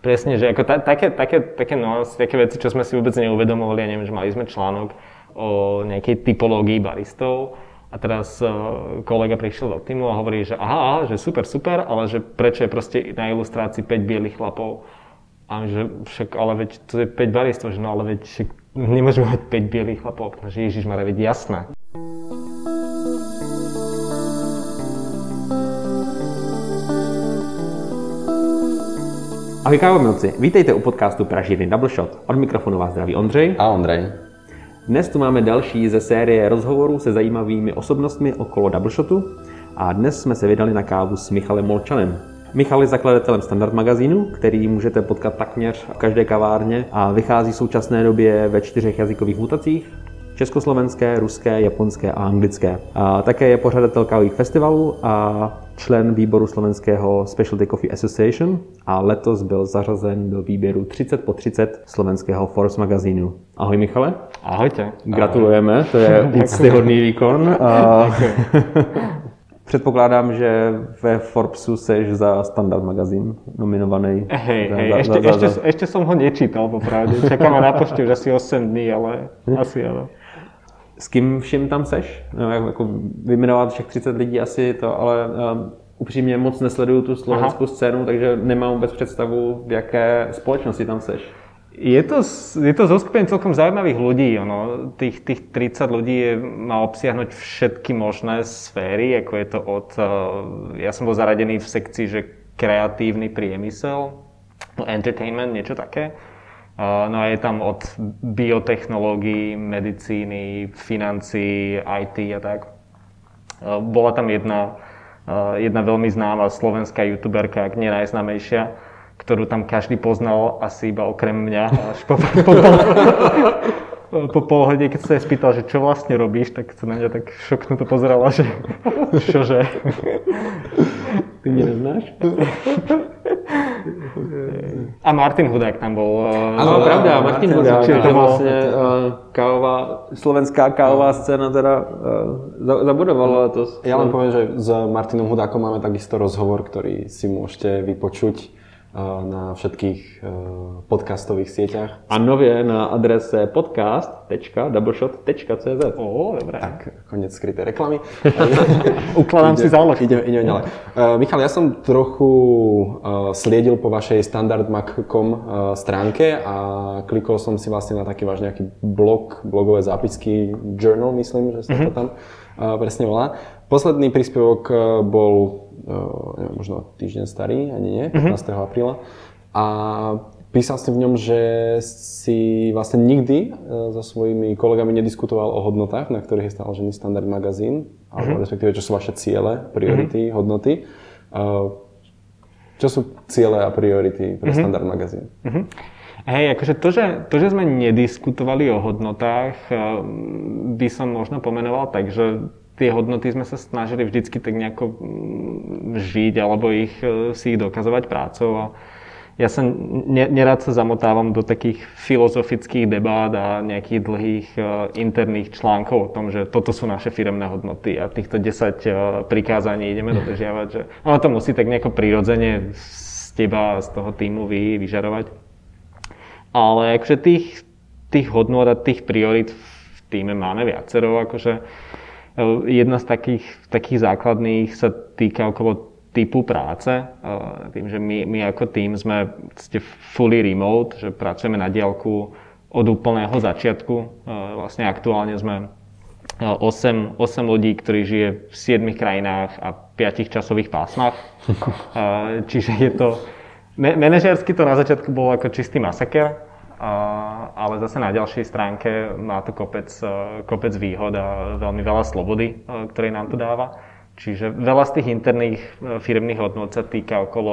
Presne, že ako ta, také, také, také nuancy, také veci, čo sme si vôbec neuvedomovali, ja neviem, že mali sme článok o nejakej typológii baristov, a teraz uh, kolega prišiel do týmu a hovorí, že aha, aha, že super, super, ale že prečo je proste na ilustrácii 5 bielých chlapov. A že však, ale veď to je 5 baristov, že no ale veď však nemôžeme mať 5 bielých chlapov. Že Ježiš ma veď jasné. Ahoj kávomilci, vítejte u podcastu Pražírny Double Shot. Od mikrofonu vás zdraví Ondřej. A Ondřej. Dnes tu máme další ze série rozhovorů se zajímavými osobnostmi okolo Double Shotu a dnes jsme se vydali na kávu s Michalem Molčanem. Michal je zakladatelem Standard magazínu, který můžete potkat takměř v každé kavárně a vychází v současné době ve čtyřech jazykových mutacích československé, ruské, japonské a anglické. A také je pořadatel kávových festivalů a člen výboru slovenského Specialty Coffee Association a letos byl zařazen do výběru 30 po 30 slovenského Forbes magazínu. Ahoj Michale. Ahojte. Gratulujeme, to je úctyhodný výkon. A... Předpokládám, že ve Forbesu seš za Standard magazín nominovaný. Hej, za, hej, za, ešte, za, ešte, za... ešte som ho nečítal, popravde. Čakáme na pošte už asi 8 dní, ale asi áno. S kým vším tam seš? No, jako vyjmenovat všech 30 lidí asi to, ale um, upřímně moc nesleduju tu slovenskou Aha. scénu, takže nemám vůbec představu, v jaké společnosti tam seš. Je to, je to zoskupenie celkom zaujímavých ľudí. Ono. Tých, tých 30 ľudí je, má obsiahnuť všetky možné sféry, ako je to od... Uh, ja som bol zaradený v sekcii, že kreatívny priemysel, entertainment, niečo také. No a je tam od biotechnológií, medicíny, financí, IT a tak. Bola tam jedna, jedna veľmi známa slovenská youtuberka, ak nie najznámejšia, ktorú tam každý poznal asi iba okrem mňa. Až po, po, po, po, po pol hodine, keď sa jej spýtal, že čo vlastne robíš, tak sa na mňa tak šoknuto pozerala, že čože. Ty mě neznáš? A Martin Hudák tam bol. Áno, pravda, Martin, Martin Hudák. Čiže to vlastne uh, kávová, slovenská kávová scéna teda uh, zabudovala letos. Ja len poviem, že s Martinom Hudákom máme takisto rozhovor, ktorý si môžete vypočuť na všetkých podcastových sieťach. A nově na adrese podcast.doubleshot.cz Ó, dobré. Tak, konec skryté reklamy. Ukladám si zálož. Ideme, ideme ďalej. Uh, Michal, ja som trochu uh, sliedil po vašej standardmac.com uh, stránke a klikol som si vlastne na taký váš nejaký blog, blogové zápisky, journal, myslím, že sa mm-hmm. to tam uh, presne volá. Posledný príspevok bol neviem, možno týždeň starý, ani nie, 15. Mm-hmm. apríla. A písal si v ňom, že si vlastne nikdy e, so svojimi kolegami nediskutoval o hodnotách, na ktorých je založený Standard magazín, alebo mm-hmm. respektíve čo sú vaše ciele, priority, mm-hmm. hodnoty. E, čo sú ciele a priority pre mm-hmm. Standard magazín? Mm-hmm. Hej, akože to že, to, že sme nediskutovali o hodnotách, e, by som možno pomenoval tak, že tie hodnoty sme sa snažili vždycky tak nejako mm, žiť alebo ich, e, si ich dokazovať prácou. A ja sa ne, nerad sa zamotávam do takých filozofických debát a nejakých dlhých uh, interných článkov o tom, že toto sú naše firemné hodnoty a týchto 10 uh, e, prikázaní ideme dodržiavať. Že, ono to musí tak nejako prirodzene z teba, z toho týmu vy, vyžarovať. Ale akože tých, tých hodnot a tých priorit v týme máme viacero. Akože, jedna z takých, takých základných sa týka okolo typu práce. Eh, tým, že my, my ako tým sme fully remote, že pracujeme na diálku od úplného začiatku. Eh, vlastne aktuálne sme 8, 8 ľudí, ktorí žije v 7 krajinách a 5 časových pásmach. Čiže je to... Manažersky to na začiatku bolo ako čistý masaker, ale zase na ďalšej stránke má to kopec, e, kopec výhod a veľmi veľa slobody, e, ktoré nám to dáva. Čiže veľa z tých interných e, firmných hodnot sa týka okolo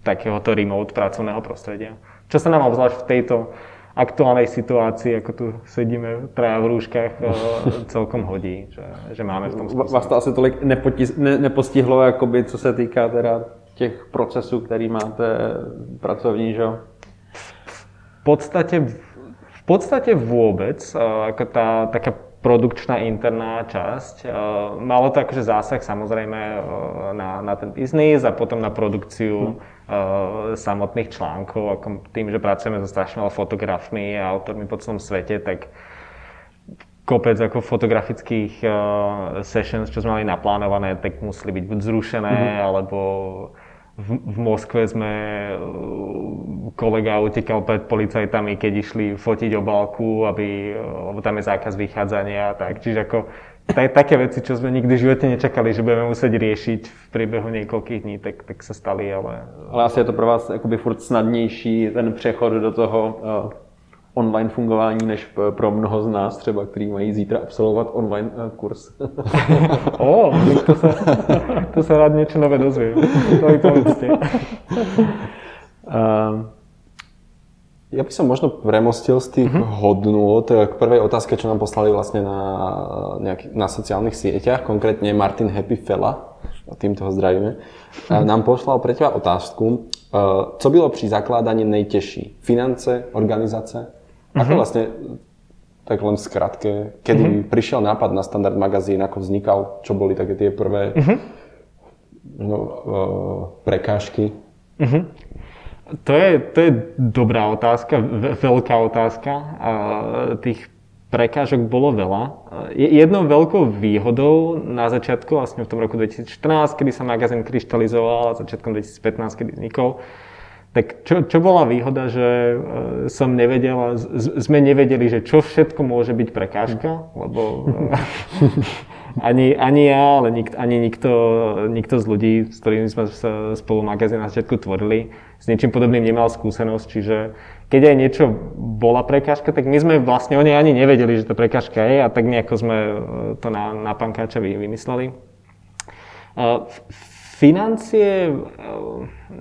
takéhoto remote pracovného prostredia. Čo sa nám obzvlášť v tejto aktuálnej situácii, ako tu sedíme traja v rúškach, celkom hodí, že, že máme v tom spôsobu. Vás to asi tolik nepotis, ne, nepostihlo, jakoby, co se týká teda těch procesů, který máte pracovní, že? Podstate, v podstate vôbec, ako tá taká produkčná interná časť. Malo to akože zásah samozrejme na, na ten biznis a potom na produkciu hmm. samotných článkov. Ako tým, že pracujeme so strašne veľa fotografmi a autormi po celom svete, tak kopec ako fotografických sessions, čo sme mali naplánované, tak museli byť buď zrušené, hmm. alebo v, v Moskve sme e, kolega utekal pred policajtami, keď išli fotiť obálku, aby, e, lebo tam je zákaz vychádzania. Tak. Čiže ako taj, také veci, čo sme nikdy v živote nečakali, že budeme musieť riešiť v priebehu niekoľkých dní, tak, tak sa stali, ale... Ale asi je to pro vás akoby furt snadnější ten přechod do toho uh online fungování než pro mnoho z nás třeba, kteří mají zítra absolvovat online eh, kurz. o, to sa, to sa rád niečo nové dozviem. To mi povedzte. Uh, ja by som možno premostil z tých uh-huh. hodnôt k prvej otázke, čo nám poslali vlastne na, nejaký, na sociálnych sieťach, konkrétne Martin Happy Fella, týmto ho zdravíme, uh-huh. nám poslal pre teba otázku, co bylo při zakládaní nejtěžší? Finance, organizace? Ako uh-huh. vlastne, tak len v skratke, kedy uh-huh. prišiel nápad na Standard magazín, ako vznikal, čo boli také tie prvé uh-huh. no, uh, prekážky? Uh-huh. To je, to je dobrá otázka, veľká otázka. A tých prekážok bolo veľa. Jednou veľkou výhodou na začiatku, vlastne v tom roku 2014, kedy sa magazín kryštalizoval a začiatkom 2015, kedy vznikol, tak čo, čo bola výhoda, že e, som nevedel, sme nevedeli, že čo všetko môže byť prekážka, lebo e, ani, ani ja, ale nik, ani nikto, nikto z ľudí, s ktorými sme sa spolu magazín na začiatku tvorili, s niečím podobným nemal skúsenosť, čiže keď aj niečo bola prekážka, tak my sme vlastne o nej ani nevedeli, že to prekážka je a tak nejako sme e, to na, na pankáča vymysleli. Financie,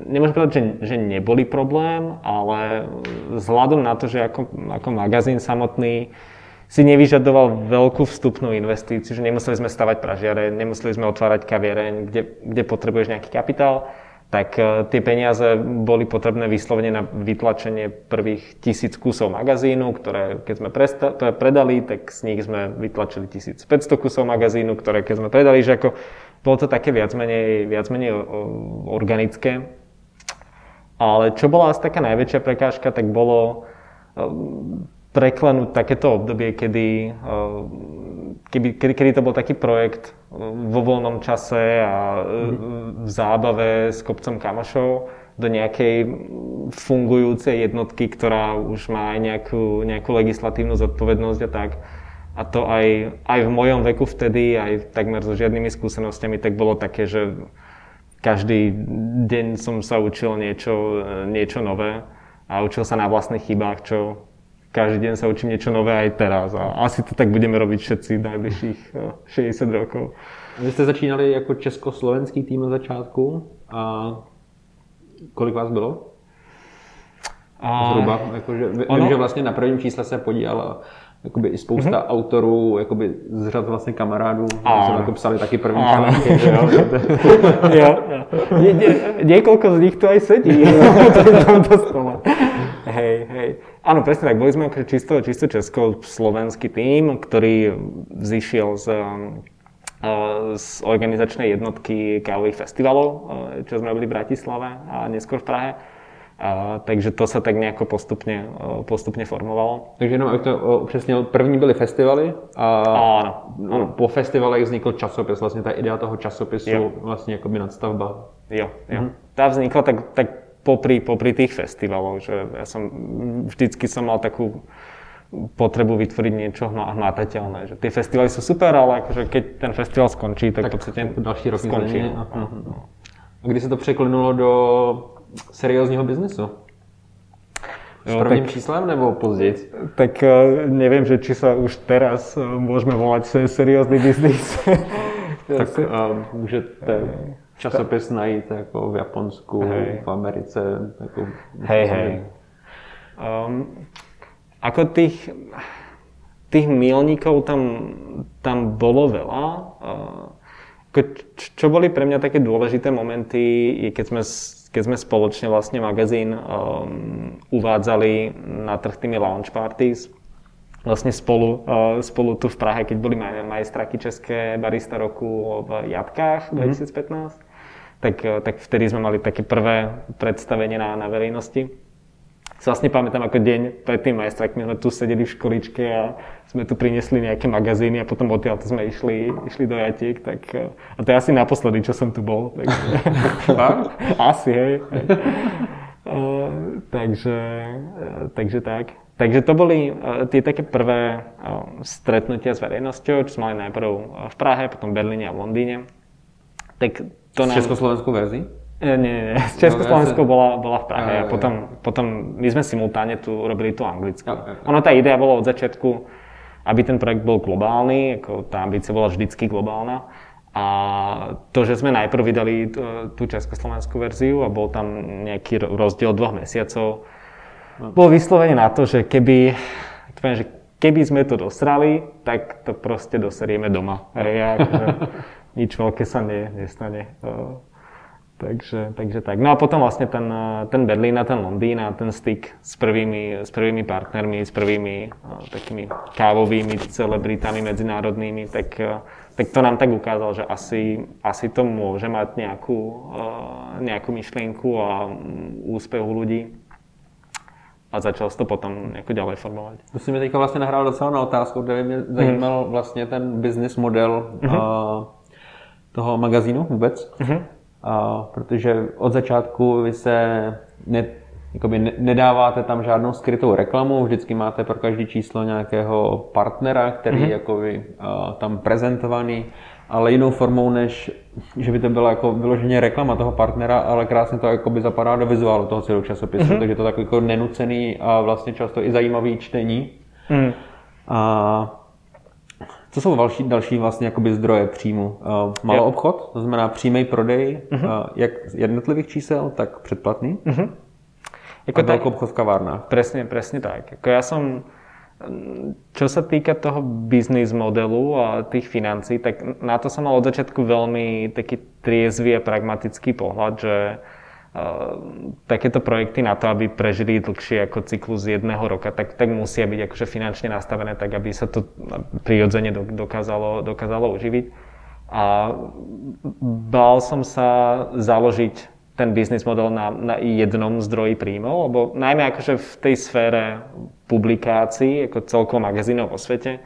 nemôžem povedať, že, že neboli problém, ale vzhľadom na to, že ako, ako magazín samotný si nevyžadoval veľkú vstupnú investíciu, že nemuseli sme stavať pražiare, nemuseli sme otvárať kaviereň, kde, kde potrebuješ nejaký kapitál, tak uh, tie peniaze boli potrebné vyslovene na vytlačenie prvých tisíc kusov magazínu, ktoré keď sme presta- predali, tak z nich sme vytlačili 1500 kusov magazínu, ktoré keď sme predali, že ako bolo to také viac menej, viac menej organické. Ale čo bola asi taká najväčšia prekážka, tak bolo um, preklenúť takéto obdobie, kedy, um, kedy, kedy, kedy to bol taký projekt um, vo voľnom čase a v zábave s kopcom kamošov do nejakej fungujúcej jednotky, ktorá už má aj nejakú, nejakú legislatívnu zodpovednosť a tak a to aj, aj v mojom veku vtedy, aj takmer so žiadnymi skúsenostiami, tak bolo také, že každý deň som sa učil niečo, niečo nové a učil sa na vlastných chybách, čo každý deň sa učím niečo nové aj teraz a asi to tak budeme robiť všetci najbližších 60 eh, rokov. Vy jste začínali jako československý tým na začátku a kolik vás bylo? A... Zhruba, jakože, ono... vím, že vlastně na prvním čísle se podílel jakoby i spousta mm-hmm. autorů, jakoby z řad vlastně kamarádů, jsme jako psali taky první články. jo, jo. Nie, nie, niekoľko z nich tu aj sedí v tomto stole. Hej, hej. Áno, presne tak. Boli sme čisto, čisto česko-slovenský tým, ktorý zišiel z, z organizačnej jednotky kávových festivalov, čo sme robili v Bratislave a neskôr v Prahe. A, takže to se tak nějak postupně, postupně formovalo. Takže jenom, abych to upřesnil, první byly festivaly a ano, ano. po festivalech vznikl časopis, vlastně ta idea toho časopisu, jo. vlastně jako by nadstavba. Jo, jo. Mhm. Ta vznikla tak, tak popri, popri tých festivaloch, že ja som, vždycky som mal takú potrebu vytvoriť niečo hmatateľné. Že tie festivaly sú super, ale akože keď ten festival skončí, tak, tak v podstate další rok skončí. A, a, a kdy se to překlinulo do seriózního biznesu? S prvním tak, číslem nebo později? Tak eh, neviem, že či sa už teraz eh, môžeme volať seriózny biznis. tak uh, můžete časopis najít jako v Japonsku, hej. v Americe. Jako hej, hej. Um, ako tých, tých milníkov tam, tam bolo veľa. Uh, čo boli pre mňa také dôležité momenty, je keď sme keď sme spoločne vlastne magazín um, uvádzali na trh tými launch parties, vlastne spolu, uh, spolu tu v Prahe, keď boli maj, majstraky České barista roku v Jatkách 2015, mm-hmm. tak, uh, tak vtedy sme mali také prvé predstavenie na, na verejnosti. Si vlastne pamätám ako deň pred tým majstrakmi sme tu sedeli v školičke a sme tu priniesli nejaké magazíny a potom odtiaľ sme išli, išli do Jatiek, tak uh, a to je asi naposledy, čo som tu bol. Tak, asi, hej. hej. Uh, takže, uh, takže tak. Takže to boli uh, tie také prvé stretnutia s verejnosťou, čo sme mali najprv v Prahe, potom v Berlíne a v Londýne. Tak to nám... Československou verzii? Nie, nie, nie. Československo bola, bola v Prahe a, potom, potom my sme simultáne tu robili tu anglicky. Ono tá idea bola od začiatku, aby ten projekt bol globálny, ako tá ambícia bola vždycky globálna. A to, že sme najprv vydali tú československú verziu a bol tam nejaký rozdiel dvoch mesiacov, bol vyslovene na to, že keby, že keby sme to dosrali, tak to proste doserieme doma. Hej, akože nič veľké sa ne, nestane. Takže, takže tak. No a potom vlastne ten, ten Berlín a ten Londýn a ten styk s prvými, s prvými partnermi, s prvými uh, takými kávovými celebritami medzinárodnými, tak, uh, tak to nám tak ukázalo, že asi, asi to môže mať nejakú, uh, nejakú myšlienku a um, úspechu ľudí a začal to potom jako ďalej formovat. To si mi teďka vlastně nahrál docela na otázku, kde by mě mhm. zajímal hmm. vlastně ten business model hmm. uh, toho magazínu vůbec. Hmm. Uh, protože od začátku vy se ne, jakoby ne, nedáváte tam žádnou skrytou reklamu, vždycky máte pro každý číslo nějakého partnera, který hmm. jakoby, uh, tam prezentovaný ale jinou formou, než že by to byla jako vyloženě reklama toho partnera, ale krásně to jako by zapadá do vizuálu toho celého časopisu, mm-hmm. takže to tak jako nenucený a vlastně často i zajímavý čtení. Mm. A co jsou další, další vlastně jakoby zdroje příjmu? Uh, malou obchod, to znamená přímý prodej, mm-hmm. uh, jak jednotlivých čísel, tak předplatný. Mm-hmm. Jako a velkou obchod v kavárnách. Presne, presne tak. Jako ja som čo sa týka toho biznis modelu a tých financí, tak na to som mal od začiatku veľmi taký triezvy a pragmatický pohľad, že uh, takéto projekty na to, aby prežili dlhšie ako cyklus jedného roka, tak, tak musia byť akože finančne nastavené tak, aby sa to prirodzene dokázalo, dokázalo uživiť. A bál som sa založiť ten biznis model na, na jednom zdroji príjmov, lebo najmä akože v tej sfére publikácií, ako celkovo magazínov vo svete,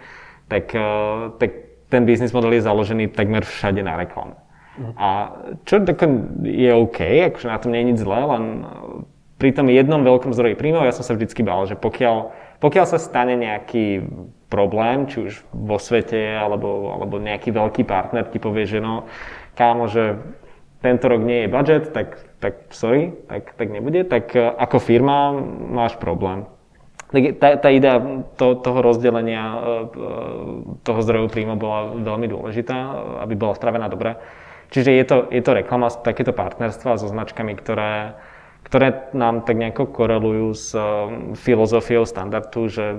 tak, eh, tak ten biznis model je založený takmer všade na reklame. A čo je OK, akože na tom nie je nič zlé, len pri tom jednom veľkom zdroji príjmov ja som sa vždycky bál, že pokiaľ, pokiaľ sa stane nejaký problém, či už vo svete, alebo, alebo nejaký veľký partner ti povie, že no, kámo, že tento rok nie je budget, tak, tak sorry, tak, tak nebude, tak eh, ako firma máš problém. Tá, tá idea to, toho rozdelenia e, e, toho zdroju príjmu bola veľmi dôležitá, aby bola spravená dobre. Čiže je to, je to reklama, takéto partnerstva so značkami, ktoré, ktoré nám tak nejako korelujú s e, filozofiou standardu, že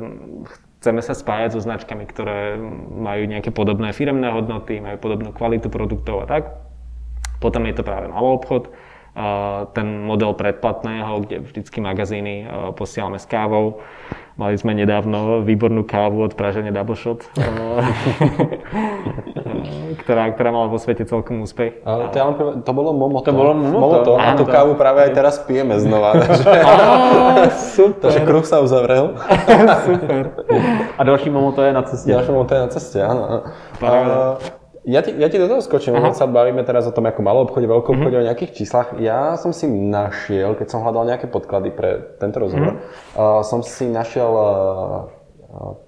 chceme sa spájať so značkami, ktoré majú nejaké podobné firemné hodnoty, majú podobnú kvalitu produktov a tak. Potom je to práve malý obchod, ten model predplatného, kde vždycky magazíny posielame s kávou. Mali sme nedávno výbornú kávu od Pražene Double Shot, ktorá, ktorá mala vo svete celkom úspech. Ale to, ja to bolo Momoto. To bolo Momoto. A tú kávu práve aj teraz pijeme znova. Takže, super. Takže kruh sa uzavrel. super. A další Momoto je na ceste. Ďalší Momoto je na ceste, áno. Ja ti, ja ti do toho skočím, lebo sa bavíme teraz o tom ako malom obchode, veľkom uh-huh. obchode, o nejakých číslach. Ja som si našiel, keď som hľadal nejaké podklady pre tento rozhovor, uh-huh. uh, som si našiel uh,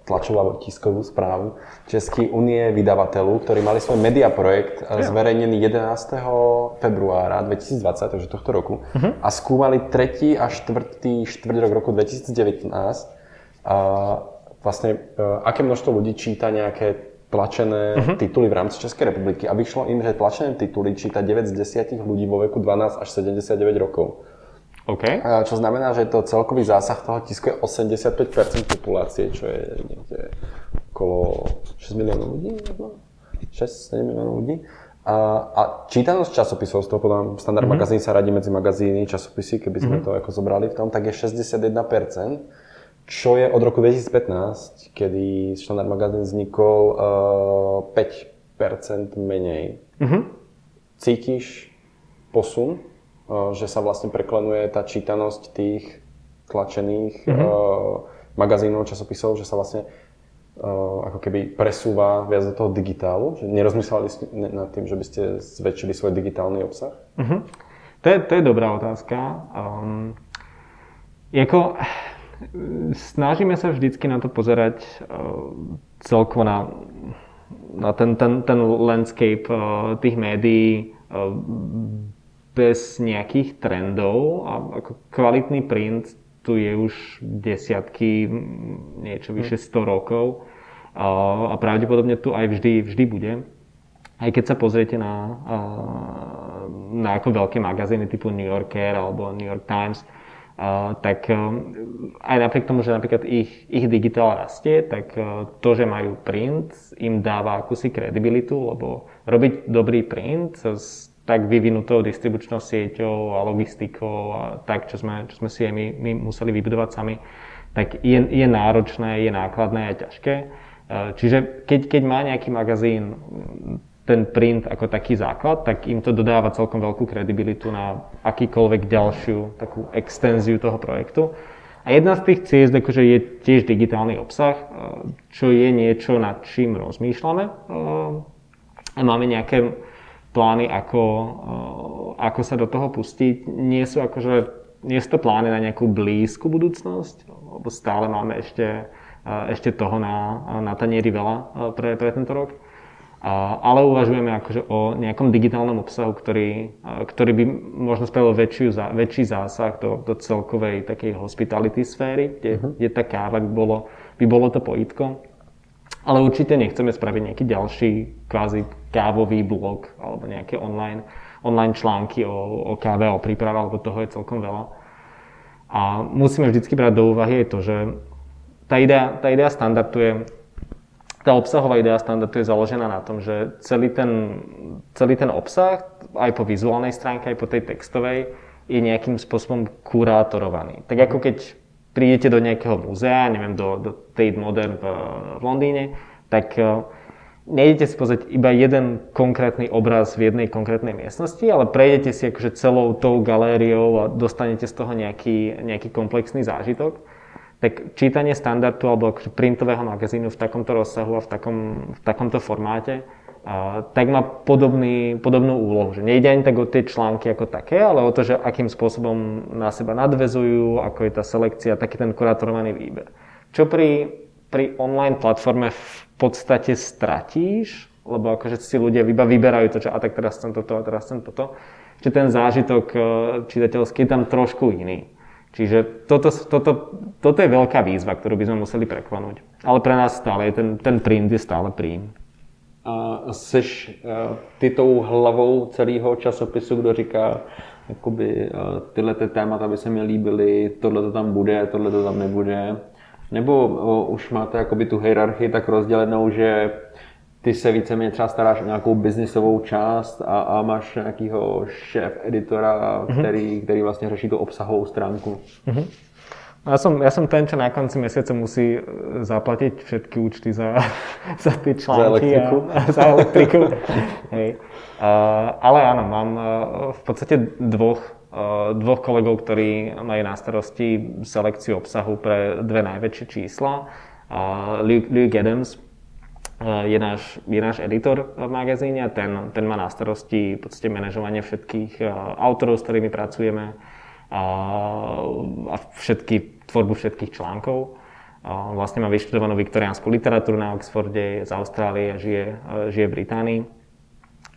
tlačovú alebo tiskovú správu Českej unie vydavatelů, ktorí mali svoj media projekt uh, zverejnený 11. februára 2020, takže tohto roku, uh-huh. a skúmali tretí a štvrtý štvrť rok roku 2019 a vlastne uh, aké množstvo ľudí číta nejaké tlačené uh-huh. tituly v rámci Českej republiky a vyšlo im, že tlačené tituly číta 9 z 10 ľudí vo veku 12 až 79 rokov. Okay. Čo znamená, že to celkový zásah toho tisku je 85% populácie, čo je niekde okolo 6 miliónov ľudí, 6-7 miliónov ľudí. A, a čítanosť časopisov, z toho podľa Standard mm-hmm. magazín sa radí medzi magazíny, časopisy, keby sme mm-hmm. to ako zobrali v tom, tak je 61%, čo je od roku 2015, kedy štandard magazín vznikol, uh, 5% menej. Uh-huh. Cítiš posun, uh, že sa vlastne preklenuje tá čítanosť tých tlačených uh-huh. uh, magazínov, časopisov, že sa vlastne uh, ako keby presúva viac do toho digitálu? Že nerozmýšľali ste nad tým, že by ste zväčšili svoj digitálny obsah? Uh-huh. To, je, to je dobrá otázka. Um, jako, snažíme sa vždycky na to pozerať uh, celkovo na, na ten, ten, ten landscape uh, tých médií uh, bez nejakých trendov a ako kvalitný print tu je už desiatky, niečo vyše 100 hm. rokov a pravdepodobne tu aj vždy, vždy bude. Aj keď sa pozriete na, na ako veľké magazíny typu New Yorker alebo New York Times, tak um, aj napriek tomu, že napríklad ich, ich digitál rastie, tak uh, to, že majú print, im dáva akúsi kredibilitu, lebo robiť dobrý print s tak vyvinutou distribučnou sieťou a logistikou a tak, čo sme, čo sme si aj my, my museli vybudovať sami, tak je, je náročné, je nákladné a ťažké. Uh, čiže keď, keď má nejaký magazín ten print ako taký základ, tak im to dodáva celkom veľkú kredibilitu na akýkoľvek ďalšiu takú extenziu toho projektu. A jedna z tých ciest akože je tiež digitálny obsah, eh, čo je niečo, nad čím rozmýšľame. Eh, a máme nejaké plány, ako, eh, ako sa do toho pustiť. Nie sú, akože, nie sú to plány na nejakú blízku budúcnosť, lebo stále máme ešte, ešte toho na, na tanieri veľa pre, pre tento rok ale uvažujeme akože o nejakom digitálnom obsahu, ktorý, ktorý by možno spravil väčšiu, väčší zásah do, do celkovej takej hospitality sféry, kde, uh-huh. kde tá káva by bolo, by bolo to pojitko. Ale určite nechceme spraviť nejaký ďalší kvázi kávový blog alebo nejaké online, online články o, o káve, o príprave, lebo toho je celkom veľa. A musíme vždycky brať do úvahy aj to, že tá idea, tá idea standardu je tá obsahová idea standardu je založená na tom, že celý ten, celý ten obsah, aj po vizuálnej stránke, aj po tej textovej, je nejakým spôsobom kurátorovaný. Tak ako keď prídete do nejakého múzea, neviem, do, do Tate Modern v, v Londýne, tak uh, nejdete si pozrieť iba jeden konkrétny obraz v jednej konkrétnej miestnosti, ale prejdete si akože celou tou galériou a dostanete z toho nejaký, nejaký komplexný zážitok tak čítanie standardu alebo printového magazínu v takomto rozsahu a v, takom, v takomto formáte, a, tak má podobný, podobnú úlohu. Že nejde ani tak o tie články ako také, ale o to, že akým spôsobom na seba nadvezujú, ako je tá selekcia, taký ten kurátorovaný výber. Čo pri, pri online platforme v podstate stratíš, lebo akože si ľudia iba vyberajú to, že a tak teraz chcem toto a teraz chcem toto, že ten zážitok e, čitateľský je tam trošku iný. Čiže toto, toto, toto je veľká výzva, ktorú by sme museli preklenúť. Ale pre nás stále ten, ten print je stále prím. A seš uh, ty tou hlavou celého časopisu, kdo říká, jakoby, uh, tyhle ty témata by se mi líbily, tohle to tam bude, tohle to tam nebude. Nebo uh, už máte jakoby tu hierarchii tak rozdělenou, že ty se víceméně třeba staráš o nějakou biznisovou část a, a máš nějakého šéf editora, mm-hmm. který, který vlastně řeší tu obsahovou stránku. Mm-hmm. Ja som, ja som ten, čo na konci mesiaca musí e, zaplatiť všetky účty za, za tie články. Za elektriku. A, za elektriku. Hej. Uh, ale áno, mám uh, v podstate dvoch, uh, dvoch kolegov, ktorí majú na starosti selekciu obsahu pre dve najväčšie čísla. Uh, Luke, Luke Adams, Eh, je náš, je náš editor v magazíne a ten, ten má na starosti v podstate manažovanie všetkých eh, autorov, s ktorými pracujeme a, a všetky, tvorbu všetkých článkov. A vlastne má vyštudovanú viktoriánsku literatúru na Oxforde, z Austrálie, žije, eh, žije v Británii.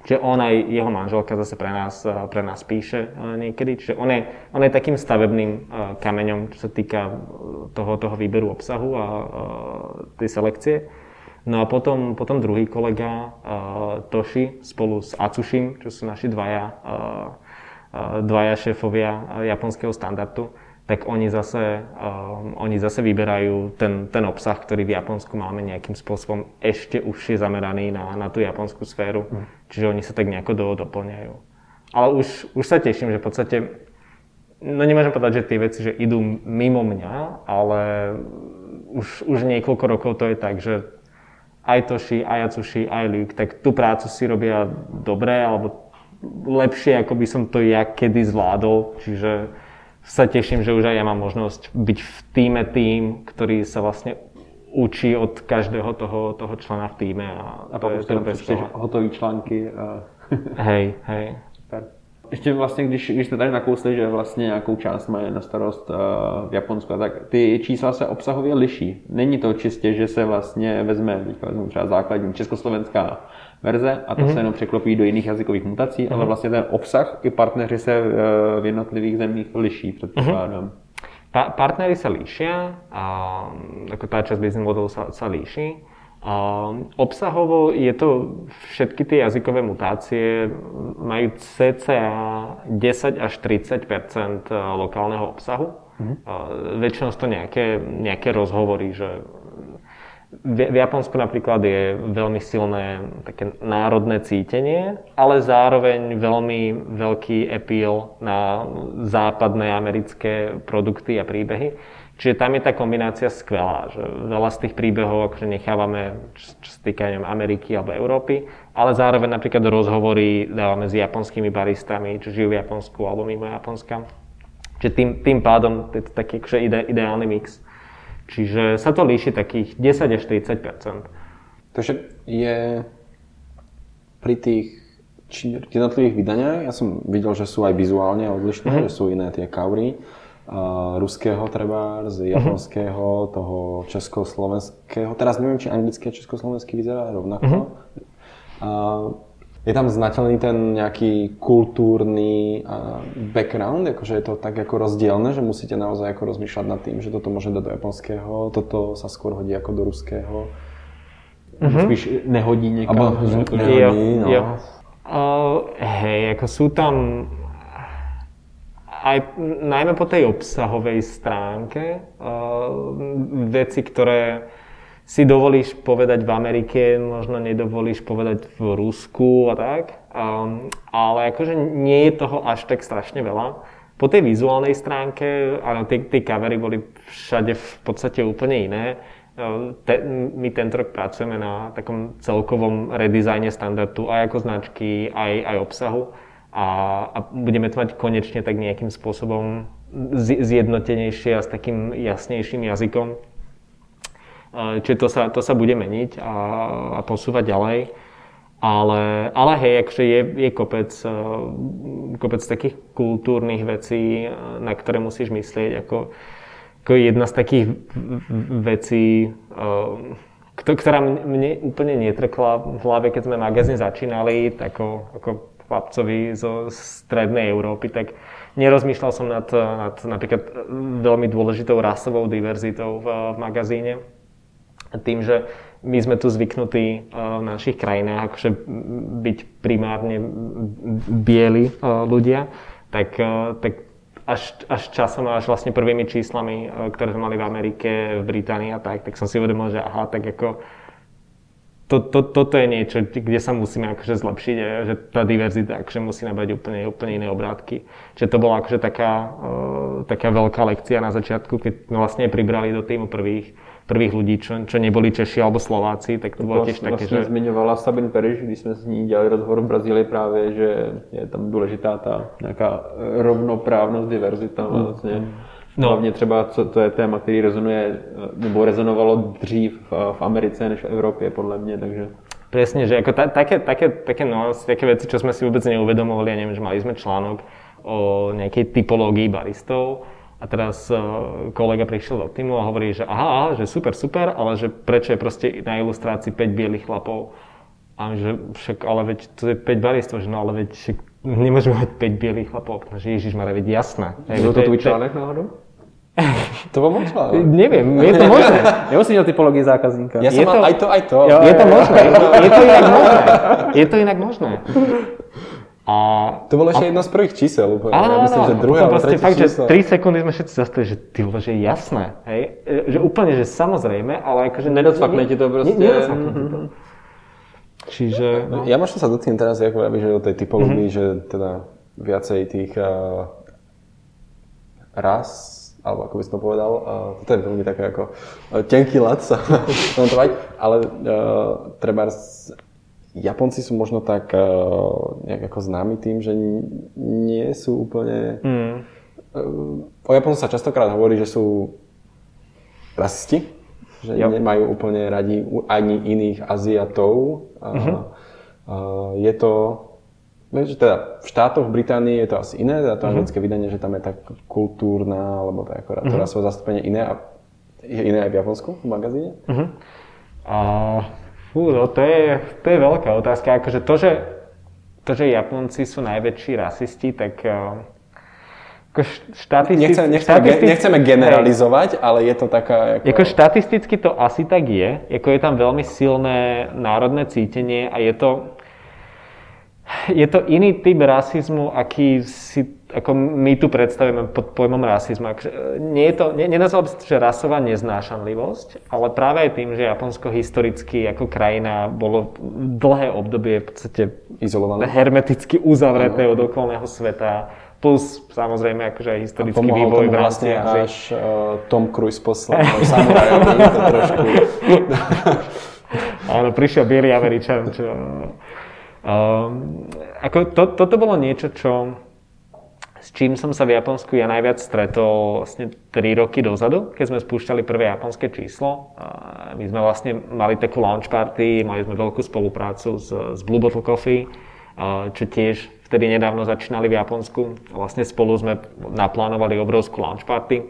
Čiže on aj jeho manželka zase pre nás, pre nás píše niekedy. Čiže on je, on je takým stavebným kameňom, čo sa týka toho, toho výberu obsahu a, a tej selekcie. No a potom, potom druhý kolega, uh, Toshi, spolu s Atsushim, čo sú naši dvaja, uh, uh, dvaja šéfovia japonského standardu, tak oni zase, uh, oni zase vyberajú ten, ten obsah, ktorý v Japonsku máme nejakým spôsobom ešte užšie zameraný na, na tú japonskú sféru. Mm. Čiže oni sa tak nejako do, doplňajú. Ale už, už sa teším, že v podstate no nemôžem povedať, že tie veci, že idú mimo mňa, ale už, už niekoľko rokov to je tak, že aj Toshi, aj Atsushi, aj Luke, tak tú prácu si robia dobre, alebo lepšie, ako by som to ja kedy zvládol. Čiže sa teším, že už aj ja mám možnosť byť v týme tým, ktorý sa vlastne učí od každého toho, toho člena v týme. A, a to je, to je hotový články. A... hej, hej. Super. Ještě vlastně, když, když jste tady nakousli, že vlastně nějakou část mají na starost uh, v Japonsku, tak ty čísla se obsahově liší. Není to čistě, že se vlastně vezme, vezmu třeba základní československá verze a to mm-hmm. se jenom překlopí do jiných jazykových mutací, mm-hmm. ale vlastně ten obsah i partneři se uh, v jednotlivých zemích liší, předpokládám. Mm-hmm. Pa- partnery sa líšia, a, ako tá časť business modelu sa, sa líši. A obsahovo je to, všetky tie jazykové mutácie majú cca 10 až 30% lokálneho obsahu. Mm-hmm. Väčšinou sú to nejaké, nejaké rozhovory, že v Japonsku napríklad je veľmi silné také národné cítenie, ale zároveň veľmi veľký appeal na západné americké produkty a príbehy. Čiže tam je tá kombinácia skvelá, že veľa z tých príbehov akože nechávame, čo, čo sa týka neviem, Ameriky alebo Európy, ale zároveň napríklad rozhovory dávame s japonskými baristami, čo žijú v Japonsku alebo mimo Japonska. Čiže tým, tým pádom je to taký akože ide, ideálny mix. Čiže sa to líši takých 10 až 40 Takže je pri tých jednotlivých vydaniach, ja som videl, že sú aj vizuálne odlišné, uh-huh. že sú iné tie kaury, uh, ruského treba, z mhm. japonského, uh-huh. toho československého. Teraz neviem, či anglický a československý vyzerá rovnako. Uh-huh. Uh, je tam znateľný ten nejaký kultúrny background, akože je to tak ako rozdielne, že musíte naozaj ako rozmýšľať nad tým, že toto môže dať do japonského, toto sa skôr hodí ako do ruského. Mm-hmm. Spíš nehodí niekam. Abo nehodí, no. Jo. Uh, hej, ako sú tam aj najmä po tej obsahovej stránke uh, veci, ktoré si dovolíš povedať v Amerike, možno nedovolíš povedať v Rusku a tak. Um, ale akože nie je toho až tak strašne veľa. Po tej vizuálnej stránke, áno, tie, tie kavery boli všade v podstate úplne iné. Ehm, te, my tento rok pracujeme na takom celkovom redizajne standardu aj ako značky, aj, aj obsahu a, a budeme to mať konečne tak nejakým spôsobom zjednotenejšie a s takým jasnejším jazykom Čiže to sa, to sa bude meniť a, a posúvať ďalej. Ale, ale hej, akože je, je kopec, e, kopec takých kultúrnych vecí, na ktoré musíš myslieť. Ako, ako jedna z takých vecí, e, ktorá mne úplne netrkla v hlave, keď sme magazín začínali, ako, ako chlapcovi zo strednej Európy, tak nerozmýšľal som nad, nad napríklad veľmi dôležitou rasovou diverzitou v, v magazíne. Tým, že my sme tu zvyknutí eh, v našich krajinách akože byť primárne bieli eh, ľudia, tak, eh, tak až, až časom, až vlastne prvými číslami, ktoré sme mali v Amerike, v Británii a tak, tak som si uvedomil, že aha, tak ako to, to, toto je niečo, kde sa musíme akože zlepšiť, že tá diverzita akože musí nabrať úplne, úplne iné obrátky. Čiže to bola akože taká, uh, taká veľká lekcia na začiatku, keď vlastne pribrali do týmu prvých prvých ľudí, čo, čo neboli Češi alebo Slováci, tak to bolo tiež také, vlastně že... zmiňovala Sabin Periš, když jsme s ní dělali rozhovor v Brazílii právě, že je tam důležitá ta nějaká rovnoprávnost, diverzita mm. No. Hlavně třeba, co to je téma, který rezonuje, nebo rezonovalo dřív v, v Americe než v Evropě, podle mě, takže... Presne, že ako ta, také, také, také, no, také veci, čo sme si vôbec neuvedomovali, ja neviem, že mali sme článok o nejakej typológii baristov, a teraz uh, kolega prišiel do týmu a hovorí, že aha, aha, že super, super, ale že prečo je proste na ilustrácii 5 bielých chlapov. A že však, ale veď to je 5 baristov, že no ale veď však nemôžeme mať 5 bielých chlapov. No, že Ježiš, veď jasné. Je to tvoj článek náhodou? To bol môj článek. Neviem, je to možné. Nemusím o typológii zákazníka. Ja som je to... aj to, aj to. Jo, je to možné. Je to inak možné. Je to inak možné. A, to bolo ešte a, jedno z prvých čísel úplne. Áno, ja myslím, že druhé alebo tretie fakt, číslo. že 3 sekundy sme všetci zastali, že ty vole, že je jasné, hej? Že úplne, že samozrejme, ale akože... Nedocvakne ti to proste. Ne, nedocvakne ti to. Čiže... No. Ja možno sa dotknem teraz, ako že o tej typológii, mm-hmm. že teda viacej tých uh, raz, alebo ako by som to povedal, uh, toto je veľmi také ako uh, tenký lat sa komentovať, ale uh, treba Japonci sú možno tak uh, nejak ako známi tým, že nie sú úplne... Mm. Uh, o Japonsku sa častokrát hovorí, že sú rasisti, že yep. nemajú úplne radi ani iných Aziatov. Mm-hmm. uh, je to že teda v štátoch v Británii je to asi iné, teda to uh-huh. anglické vydanie, že tam je tak kultúrna, alebo tak akorát uh-huh. rasové zastúpenie iné a je iné aj v Japonsku v magazíne? Uh-huh. A, fú, no, to, je, to je veľká otázka. Akože to, že, to, že Japonci sú najväčší rasisti, tak ako štatisticky, nechceme, nechceme, štatisticky, nechceme generalizovať, hej, ale je to taká... Ako... ako štatisticky to asi tak je. Ako je tam veľmi silné národné cítenie a je to je to iný typ rasizmu, aký si, ako my tu predstavujeme pod pojmom rasizmu. Nie je to, ne, nenazval by sa to, že rasová neznášanlivosť, ale práve aj tým, že Japonsko historicky ako krajina bolo dlhé obdobie v podstate Izolované. hermeticky uzavreté od okolného sveta, plus samozrejme akože aj historický vývoj v vlastne až uh, Tom Cruise poslal samurajom, to trošku... Áno, prišiel bielý Američan, čo Um, ako to, toto bolo niečo, čo, s čím som sa v Japonsku ja najviac stretol vlastne 3 roky dozadu, keď sme spúšťali prvé japonské číslo. Uh, my sme vlastne mali takú launch party, mali sme veľkú spoluprácu s, s Blue Bottle Coffee, uh, čo tiež vtedy nedávno začínali v Japonsku. Vlastne spolu sme naplánovali obrovskú launch party.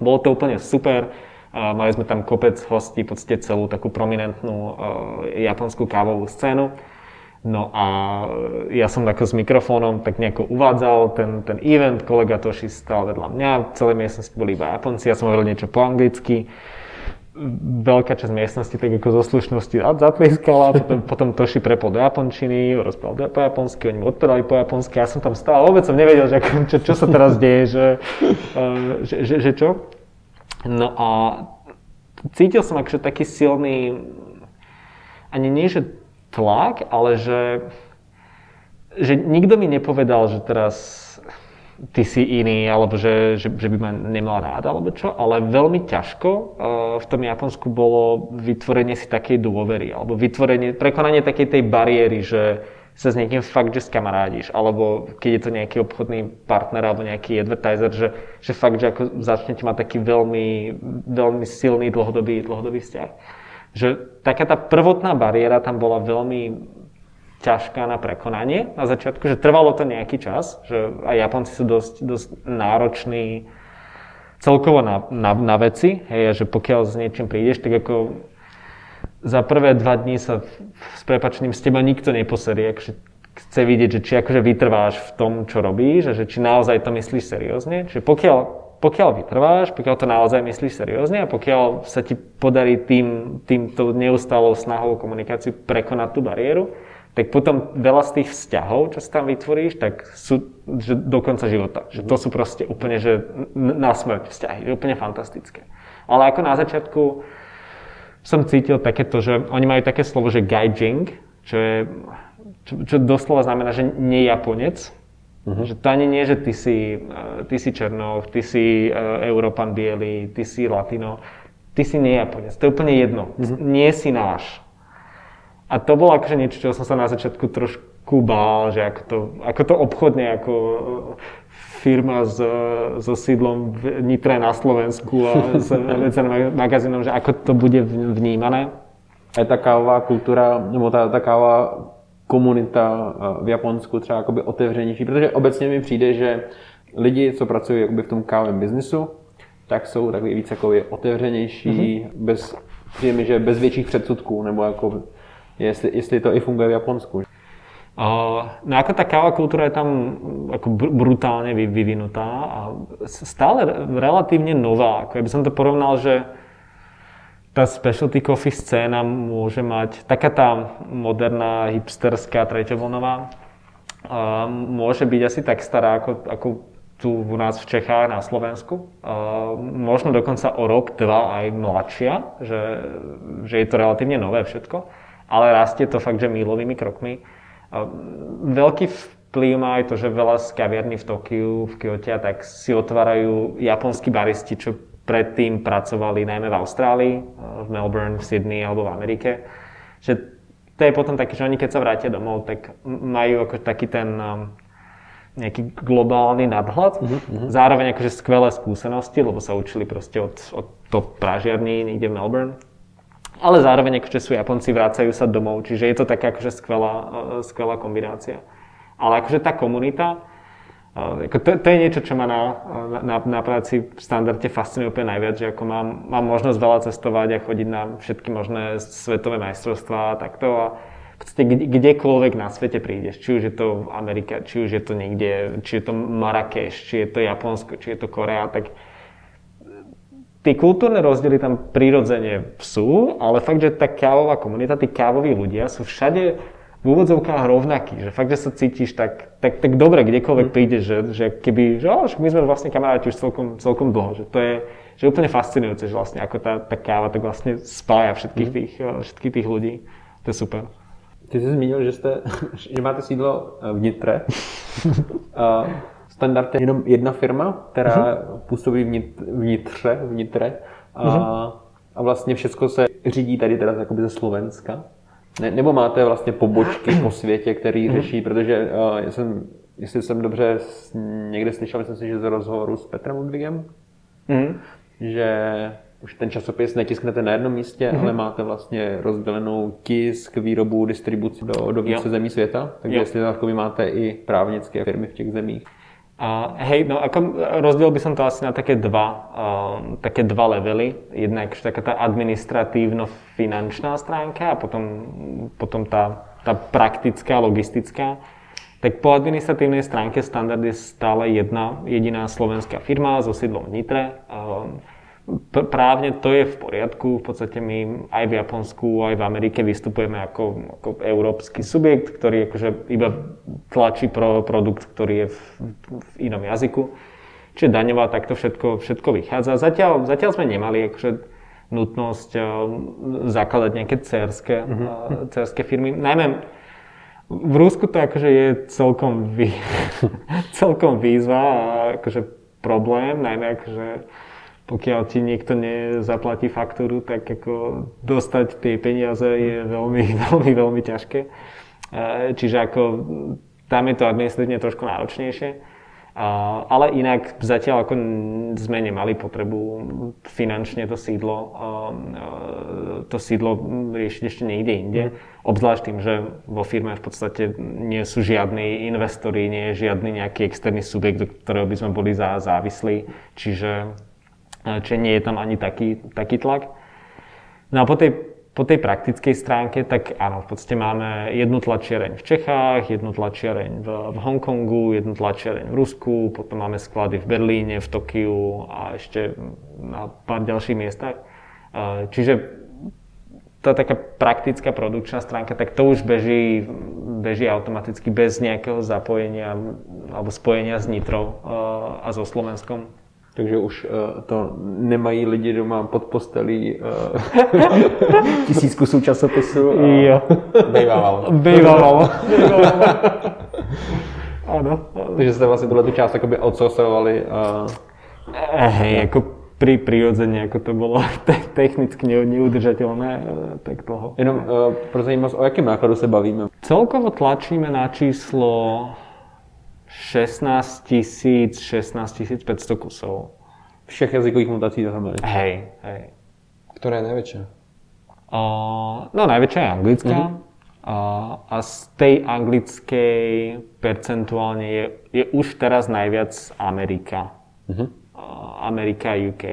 Bolo to úplne super. Mali sme tam kopec hostí, v podstate celú takú prominentnú uh, japonskú kávovú scénu. No a ja som ako s mikrofónom tak nejako uvádzal ten, ten event, kolega Toši stal vedľa mňa, celé miestnosti boli iba Japonci, ja som hovoril niečo po anglicky, veľká časť miestnosti tak ako zo slušnosti zatlieskala, potom, potom Toši prepol do japončiny, rozprával po japonsky, oni mu odpovedali po japonsky, ja som tam stál, vôbec som nevedel, že ako, čo, čo sa teraz deje, že, uh, že, že, že čo. No a cítil som akože taký silný, ani nie, že tlak, ale že, že nikto mi nepovedal, že teraz ty si iný, alebo že, že, že by ma nemal rád, alebo čo, ale veľmi ťažko uh, v tom Japonsku bolo vytvorenie si takej dôvery, alebo vytvorenie, prekonanie takej tej bariéry, že sa s niekým fakt, že skamarádiš, alebo keď je to nejaký obchodný partner alebo nejaký advertiser, že, že fakt, že ako začnete mať taký veľmi, veľmi silný dlhodobý, dlhodobý vzťah. Že taká tá prvotná bariéra tam bola veľmi ťažká na prekonanie na začiatku, že trvalo to nejaký čas, že aj Japonci sú dosť, dosť nároční celkovo na, na, na veci, hej, že pokiaľ s niečím prídeš, tak ako za prvé dva dní sa s prepačením s teba nikto neposerie, akože chce vidieť, že či akože vytrváš v tom, čo robíš, že či naozaj to myslíš seriózne. Čiže pokiaľ pokiaľ vytrváš, pokiaľ to naozaj myslíš seriózne a pokiaľ sa ti podarí tým, týmto neustálou snahou komunikáciu prekonať tú bariéru, tak potom veľa z tých vzťahov, čo sa tam vytvoríš, tak sú že do konca života. Že to sú proste úplne že na smrť vzťahy. Je úplne fantastické. Ale ako na začiatku som cítil takéto, že oni majú také slovo, že gaijing, čo je čo, čo doslova znamená, že nie Japonec, Uh-huh. Že to ani nie, že ty si, eh, ty si Černov, ty si uh, Európan biely, ty si Latino. Ty si nie Japonec. To je úplne jedno. Uh-huh. Nie si náš. A to bolo akože niečo, čo som sa na začiatku trošku bál, že ako to, ako to obchodne, ako eh, firma s, so sídlom v Nitre na Slovensku a s magazínom, že ako to bude vnímané. Aj ta kávová kultura, nebo ta, ta káva komunita eh, v Japonsku třeba jakoby otevřenější, protože obecně mi přijde, že lidi, co pracují jakoby v tom kávovém biznisu, tak jsou takový víc otevřenější, mm-hmm. bez, přijde mi, že bez větších předsudků, nebo jako, jestli, jestli to i funguje v Japonsku. No ako tá káva kultúra je tam ako brutálne vyvinutá a stále relatívne nová. Ako ja by som to porovnal, že tá specialty coffee scéna môže mať, taká tá moderná, hipsterská, treťovlnová, môže byť asi tak stará ako, ako tu u nás v Čechách na Slovensku. Možno dokonca o rok, dva aj mladšia, že, že je to relatívne nové všetko, ale rastie to fakt, že mílovými krokmi. Veľký vplyv má aj to, že veľa z kaviarní v Tokiu, v Kyoto, tak si otvárajú japonskí baristi, čo predtým pracovali najmä v Austrálii, v Melbourne, v Sydney alebo v Amerike. Že to je potom také, že oni keď sa vrátia domov, tak majú ako taký ten um, nejaký globálny nadhľad. Uh-huh. Zároveň akože skvelé skúsenosti, lebo sa učili proste od, od top pražiarní niekde v Melbourne. Ale zároveň akože sú Japonci, vrácajú sa domov, čiže je to taká akože skvelá, uh, skvelá kombinácia. Ale akože tá komunita, uh, ako to, to je niečo, čo ma na, na, na práci v standarde fascinuje úplne najviac, že ako mám, mám možnosť veľa cestovať a chodiť na všetky možné svetové majstrovstvá a takto. A, podstate kdekoľvek na svete prídeš, či už je to v Amerike, či už je to niekde, či je to Marrakeš, či je to Japonsko, či je to Korea, tak tie kultúrne rozdiely tam prirodzene sú, ale fakt, že tá kávová komunita, tí kávoví ľudia sú všade v úvodzovkách rovnakí, že fakt, že sa cítiš tak, tak, tak dobre, kdekoľvek mm. prídeš, že, že keby, že oh, my sme vlastne kamaráti už celkom, celkom dlho, že to je že úplne fascinujúce, že vlastne ako tá, tá káva tak vlastne spája všetkých mm. tých, všetkých tých ľudí. To je super. Ty jsi zmínil, že, jste, že máte sídlo eh, v Nitre. Standard je jenom jedna firma, která uh-huh. působí v Nitře, v Nitre. A, uh-huh. a vlastně všechno se řídí tady teda jakoby ze Slovenska. Ne, nebo máte vlastně pobočky po světě, který uh-huh. řeší, protože uh, já jsem, jestli jsem dobře někde slyšel, myslím si, že z rozhovoru s Petrem Ludvigem, uh-huh. že už ten časopis netisknete na jednom místě, mm-hmm. ale máte vlastně rozdělenou tisk, výrobu, distribuci do, do více jo. zemí světa. Takže jo. jestli takový máte i právnické firmy v těch zemích. A hej, no ako rozdiel by som to asi na také dva, uh, také dva levely. Jednak taká tá administratívno-finančná stránka a potom, potom tá, tá praktická, logistická. Tak po administratívnej stránke Standard je stále jedna jediná slovenská firma so sídlom v Nitre. Uh, právne to je v poriadku. V podstate my aj v Japonsku, aj v Amerike vystupujeme ako, ako európsky subjekt, ktorý akože iba tlačí pro produkt, ktorý je v, v inom jazyku. Čiže daňová takto všetko, všetko vychádza. Zatiaľ, zatiaľ sme nemali akože nutnosť uh, zakladať nejaké cerské, mm-hmm. cerské firmy. Najmä v Rusku to akože je celkom, vý, celkom výzva a akože problém, najmä akože pokiaľ ti niekto nezaplatí faktúru, tak ako dostať tie peniaze je veľmi, veľmi, veľmi ťažké. Čiže ako tam je to administratívne trošku náročnejšie. Ale inak zatiaľ ako sme nemali potrebu finančne to sídlo, to sídlo riešiť ešte niekde inde. Mm. Obzvlášť tým, že vo firme v podstate nie sú žiadni investori, nie je žiadny nejaký externý subjekt, do ktorého by sme boli závislí. Čiže čiže nie je tam ani taký, taký tlak. No a po tej, po tej praktickej stránke, tak áno, v podstate máme jednu tlačiareň v Čechách, jednu tlačiareň v, v Hongkongu, jednu tlačiareň v Rusku, potom máme sklady v Berlíne, v Tokiu a ešte na pár ďalších miestach. Čiže tá taká praktická produkčná stránka, tak to už beží, beží automaticky bez nejakého zapojenia alebo spojenia s Nitrou a so Slovenskom takže už uh, to nemají lidi doma pod postelí uh, tisíc kusů časopisu. A... Jo. Bejvávalo. Bejvávalo. ano. Takže jste vlastně tuhle tu část jakoby outsourcovali. Uh... Hej, jako pri prirodzene, ako to bolo te- technicky neudržateľné tak dlho. Jenom uh, pro zajímavost, o jakém nákladu se bavíme? Celkovo tlačíme na číslo 16 tisíc, 16 500 kusov. Všech jazykových mutací dohromady. Hej, hej. Ktorá je najväčšia? Uh, no najväčšia je anglická. Uh-huh. Uh, a z tej anglickej percentuálne je, je už teraz najviac Amerika. Uh-huh. Uh, Amerika a UK.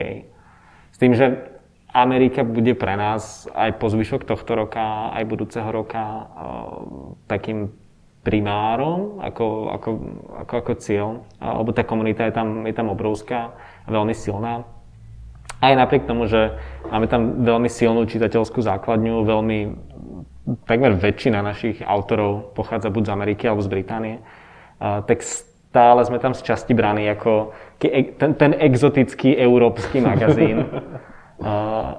S tým, že Amerika bude pre nás aj po zvyšok tohto roka, aj budúceho roka uh, takým primárom ako, ako, ako, ako cieľ, lebo tá komunita je tam, je tam obrovská a veľmi silná. Aj napriek tomu, že máme tam veľmi silnú čitateľskú základňu, veľmi, takmer väčšina našich autorov pochádza buď z Ameriky alebo z Británie, tak stále sme tam z časti braní ako ten, ten exotický európsky magazín.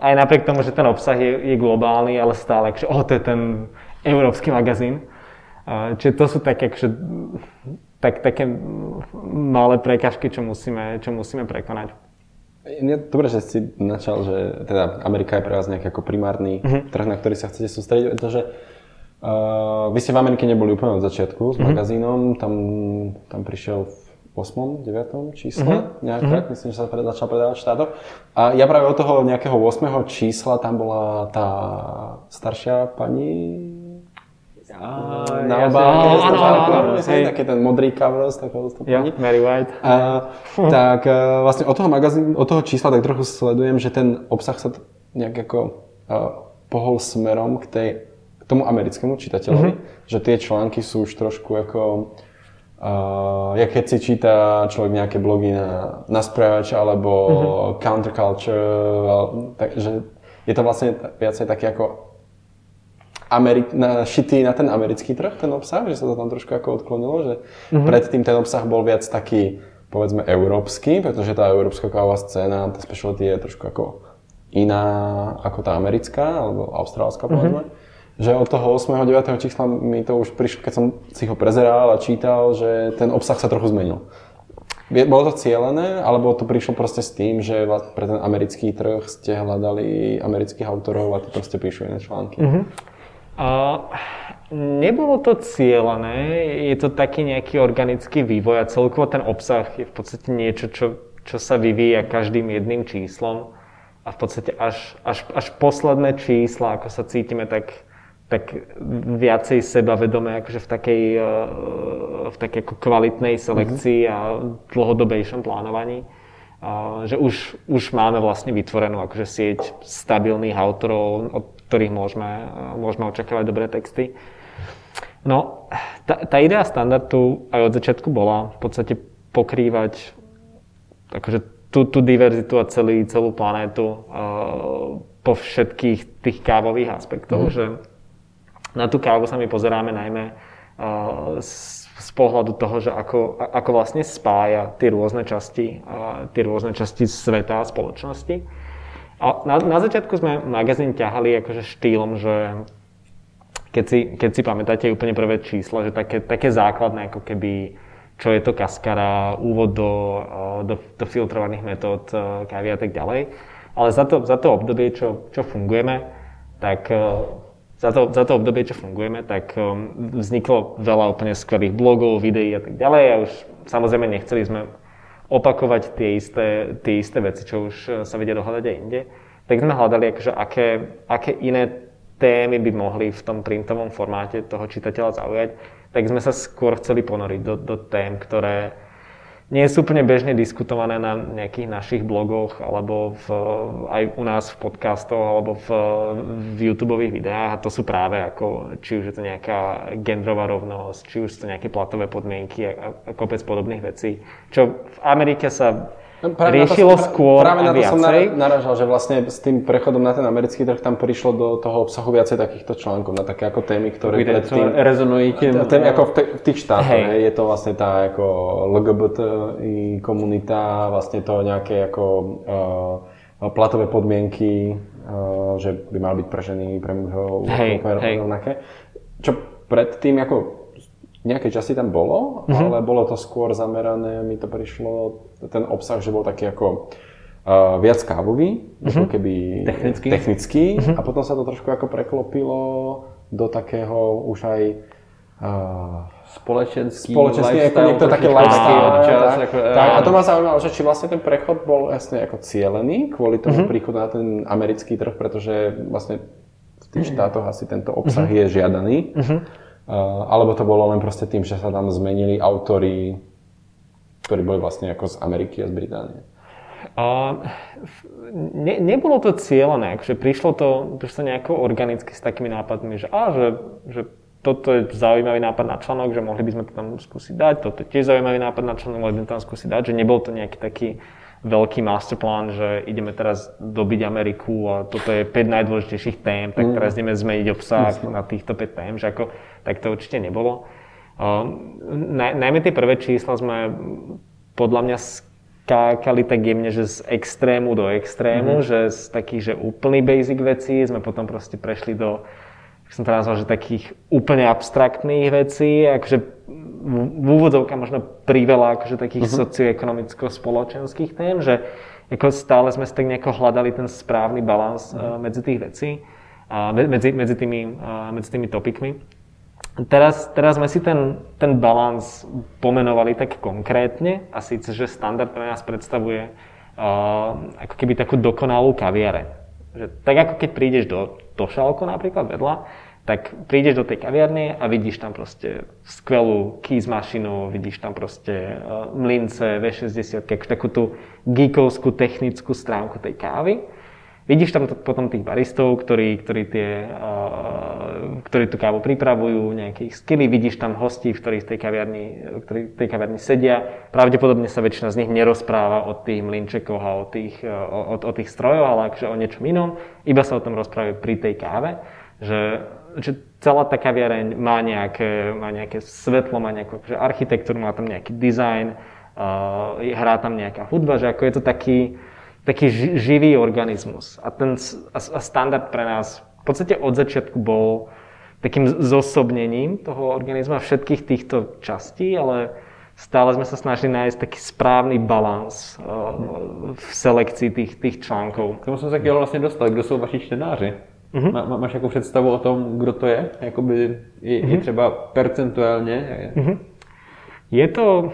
aj napriek tomu, že ten obsah je, je globálny, ale stále, že oh, to je ten európsky magazín. Čiže to sú také, akože, tak, také malé prekažky, čo musíme, čo musíme prekonať. Dobre, že si načal, že teda Amerika je pre vás nejaký ako primárny uh-huh. trh, na ktorý sa chcete sústrediť, pretože uh, vy ste v Amerike neboli úplne od začiatku s uh-huh. magazínom, tam, tam prišiel v 8. 9. čísle, uh-huh. nejak uh-huh. tak, myslím, že sa pred, začal predávať štátok. A ja práve od toho nejakého 8. čísla tam bola tá staršia pani na ja obálke, ja taký ten modrý cover z takého stupňa. Mary White. A, tak e, vlastne od toho magazínu, od toho čísla tak trochu sledujem, že ten obsah sa nejak ako uh, pohol smerom k, tej, k tomu americkému čitateľovi, mm-hmm. že tie články sú už trošku ako Uh, ja keď si číta človek nejaké blogy na, na správač alebo mm-hmm. counterculture, takže je to vlastne viacej taký ako Ameri- na, šitý na ten americký trh, ten obsah, že sa to tam trošku ako odklonilo, že mm-hmm. predtým ten obsah bol viac taký, povedzme, európsky, pretože tá európska kávová scéna, tá specialty je trošku ako iná ako tá americká, alebo austrálska, mhm. povedzme. Mm-hmm. Že od toho 8. 9. čísla mi to už prišlo, keď som si ho prezeral a čítal, že ten obsah sa trochu zmenil. Bolo to cieľené, alebo to prišlo proste s tým, že pre ten americký trh ste hľadali amerických autorov a tí proste píšu iné články? Mm-hmm. Nebolo to cieľané, je to taký nejaký organický vývoj a celkovo ten obsah je v podstate niečo, čo, čo sa vyvíja každým jedným číslom a v podstate až, až, až posledné čísla, ako sa cítime tak, tak viacej sebavedomé, akože v takej, v takej ako kvalitnej selekcii mm-hmm. a dlhodobejšom plánovaní. že už, už máme vlastne vytvorenú akože sieť stabilných autorov, od ktorých môžeme, môžeme očakávať dobré texty. No, tá, tá idea standardu aj od začiatku bola v podstate pokrývať akože tú, tú diverzitu a celý, celú planétu uh, po všetkých tých kávových aspektoch, mm. že na tú kávu sa my pozeráme najmä uh, z, z pohľadu toho, že ako, ako vlastne spája tie rôzne časti, uh, tie rôzne časti sveta a spoločnosti. A na, na začiatku sme magazín ťahali akože štýlom, že keď si, keď si pamätáte úplne prvé číslo, že také, také základné, ako keby čo je to kaskara, úvod do, do, do filtrovaných metód kávy a tak ďalej. Ale za to, za to obdobie, čo, čo fungujeme, tak za to, za to obdobie, čo fungujeme, tak vzniklo veľa úplne skvelých blogov, videí a tak ďalej. A už samozrejme nechceli sme opakovať tie isté, tie isté veci, čo už e, sa vedia dohľadať aj inde, tak sme hľadali, akože aké, aké iné témy by mohli v tom printovom formáte toho čitateľa zaujať, tak sme sa skôr chceli ponoriť do, do tém, ktoré, nie sú úplne bežne diskutované na nejakých našich blogoch alebo v, aj u nás v podcastoch alebo v, v YouTube videách. A to sú práve ako, či už je to nejaká genderová rovnosť, či už sú to nejaké platové podmienky a, a kopec podobných vecí, čo v Amerike sa práve riešilo na to, skôr Práve na to som naražal, že vlastne s tým prechodom na ten americký trh tam prišlo do toho obsahu viacej takýchto článkov na také ako témy, ktoré predtým... Rezonujete? Témy ako v, t- v tých štátoch, hej. Hej, je to vlastne tá ako LGBTI komunita, vlastne to nejaké ako uh, platové podmienky, uh, že by mal byť pre ženy, pre mužov rovnaké. Čo predtým ako nejakej časti tam bolo, mm-hmm. ale bolo to skôr zamerané, mi to prišlo, ten obsah, že bol taký ako uh, viac kávový, mm-hmm. ako keby technický, technický mm-hmm. a potom sa to trošku ako preklopilo do takého už aj uh, spoločenský, spoločenský ako niekto také lifestyle. Čas, tak, ako, tak, a to ma zaujímalo, že či vlastne ten prechod bol jasne ako cielený kvôli tomu mm-hmm. príchodu na ten americký trh, pretože vlastne v tých štátoch asi tento obsah mm-hmm. je žiadaný. Mm-hmm. Eh, alebo to bolo len proste tým, že sa tam zmenili autory, ktorí boli vlastne ako z Ameriky a z Británie? Uh, ne, nebolo to cieľené, akože prišlo to, prišlo nejako organicky s takými nápadmi, že, á, že, že toto je zaujímavý nápad na článok, že mohli by sme to tam skúsiť dať, toto je tiež zaujímavý nápad na článok, mohli by sme tam skúsiť dať, že nebol to nejaký taký veľký masterplán, že ideme teraz dobiť Ameriku a toto je 5 najdôležitejších tém, tak mm. teraz ideme zmeniť obsah na týchto 5 tém, že ako, tak to určite nebolo. Uh, naj, najmä tie prvé čísla sme podľa mňa skákali tak jemne, že z extrému do extrému, mm. že z takých, že úplný basic vecí sme potom proste prešli do som to nazval, že takých úplne abstraktných vecí, akože v úvodzovka možno priveľa akože takých uh-huh. socioekonomicko-spoločenských tém, že ako stále sme si tak nejako hľadali ten správny balans uh, medzi tých vecí, uh, medzi, medzi, tými, uh, medzi tými topikmi. Teraz, teraz sme si ten, ten balans pomenovali tak konkrétne a síce, že standard pre nás predstavuje uh, ako keby takú dokonalú kaviareň. Že, tak ako keď prídeš do Tošalko napríklad vedľa, tak prídeš do tej kaviarne a vidíš tam proste skvelú keys mašinu, vidíš tam proste uh, mlince, V60, takú tú geekovskú technickú stránku tej kávy. Vidíš tam potom tých baristov, ktorí, ktorí, tie, ktorí tú kávu pripravujú, nejaké ich skily, vidíš tam hostí, ktorí v tej kaviarni, ktorí v tej kaviarni sedia. Pravdepodobne sa väčšina z nich nerozpráva o tých mlinčekoch a o tých, o, o, o tých strojoch, ale akože o niečom inom. Iba sa o tom rozprávajú pri tej káve, že, že celá tá kaviareň má nejaké, má nejaké svetlo, má nejakú akože architektúru, má tam nejaký dizajn, uh, hrá tam nejaká hudba, že ako je to taký, taký živý organizmus. A ten a standard pre nás v podstate od začiatku bol takým zosobnením toho organizmu a všetkých týchto častí, ale stále sme sa snažili nájsť taký správny balans uh, v selekcii tých, tých článkov. K tomu som sa vlastne dostal. Kdo jsou vaši čtenáři? Uh-huh. Má, máš jako představu o tom, kdo to je? Jakoby je, uh-huh. je třeba percentuálně? Uh-huh. Je to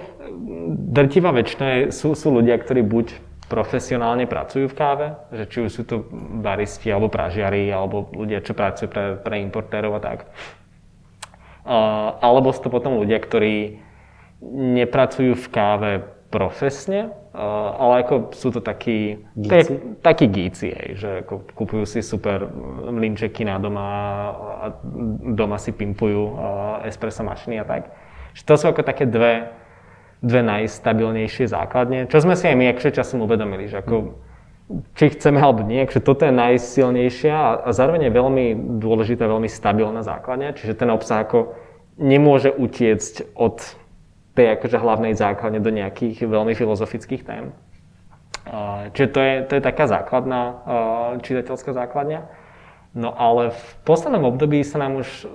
drtivá väčšina, sú, sú ľudia, ktorí buď profesionálne pracujú v káve, že či už sú to baristi alebo pražiari, alebo ľudia, čo pracujú pre, pre importérov a tak. Uh, alebo sú to potom ľudia, ktorí nepracujú v káve profesne, uh, ale ako sú to takí gíci, takí gíci že ako kupujú si super mlinčeky na doma a doma si pimpujú uh, espresso mašiny a tak. Že to sú ako také dve, dve najstabilnejšie základne, čo sme si aj my akže časom uvedomili, že ako, či chceme alebo nie, že toto je najsilnejšia a zároveň je veľmi dôležitá, veľmi stabilná základňa, čiže ten obsah ako nemôže utiecť od tej akože hlavnej základne do nejakých veľmi filozofických tém. Čiže to je, to je taká základná čitateľská základňa. No ale v poslednom období sa nám už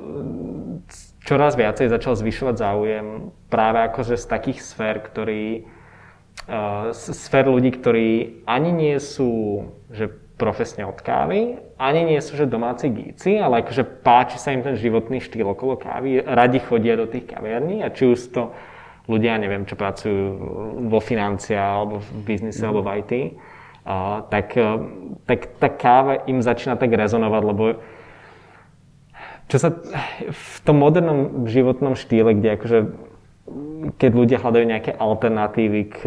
čoraz viacej začal zvyšovať záujem práve akože z takých sfér, ktorí, uh, sfér ľudí, ktorí ani nie sú že profesne od kávy, ani nie sú že domáci gíci, ale akože páči sa im ten životný štýl okolo kávy, radi chodia do tých kaviarní a či už to ľudia, neviem, čo pracujú vo financiách alebo v biznise mm. alebo v IT, uh, tak, uh, tak tá káva im začína tak rezonovať, lebo čo sa v tom modernom životnom štýle, kde akože keď ľudia hľadajú nejaké alternatívy k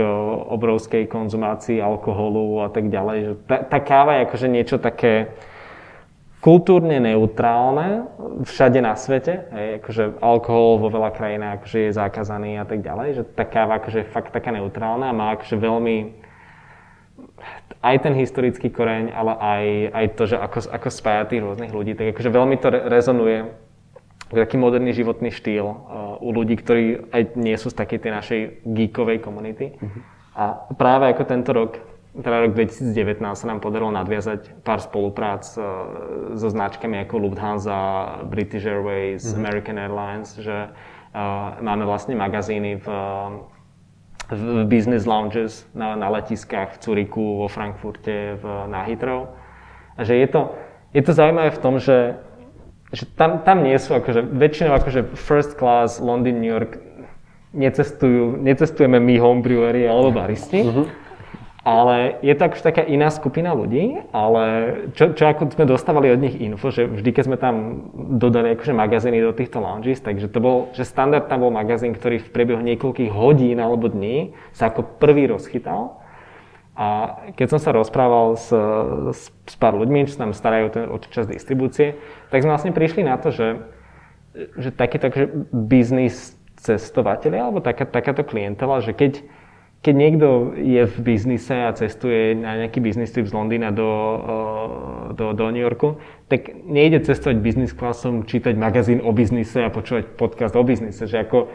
obrovskej konzumácii alkoholu a tak ďalej, že tá, tá káva je akože niečo také kultúrne neutrálne všade na svete, hej, akože alkohol vo veľa krajinách akože je zakázaný a tak ďalej, že tá káva akože je fakt taká neutrálna a má akože veľmi aj ten historický koreň, ale aj, aj to, že ako, ako spája tých rôznych ľudí, tak akože veľmi to re- rezonuje taký moderný životný štýl uh, u ľudí, ktorí aj nie sú z takej tej našej geekovej komunity. Uh-huh. A práve ako tento rok, teda rok 2019 sa nám podarilo nadviazať pár spoluprác uh, so značkami ako Lufthansa, British Airways, uh-huh. American Airlines, že uh, máme vlastne magazíny v uh, v business lounges na, na letiskách v Curiku, vo Frankfurte, v, na Heathrow. A že je to, je to zaujímavé v tom, že, že tam, tam nie sú akože, väčšinou akože first class London, New York necestujú, necestujeme my homebrewery alebo baristi, uh-huh. Ale je to akože taká iná skupina ľudí, ale čo, čo ako sme dostávali od nich info, že vždy, keď sme tam dodali akože magazíny do týchto lounges, takže to bol, že standard tam bol magazín, ktorý v priebehu niekoľkých hodín alebo dní sa ako prvý rozchytal. A keď som sa rozprával s, s, s pár ľuďmi, čo sa nám starajú ten, o čas distribúcie, tak sme vlastne prišli na to, že, že takýto akože biznis cestovateľi alebo taká, takáto klientela, že keď keď niekto je v biznise a cestuje na nejaký biznis trip z Londýna do, do, do New Yorku, tak nejde cestovať biznis klasom, čítať magazín o biznise a počúvať podcast o biznise, že ako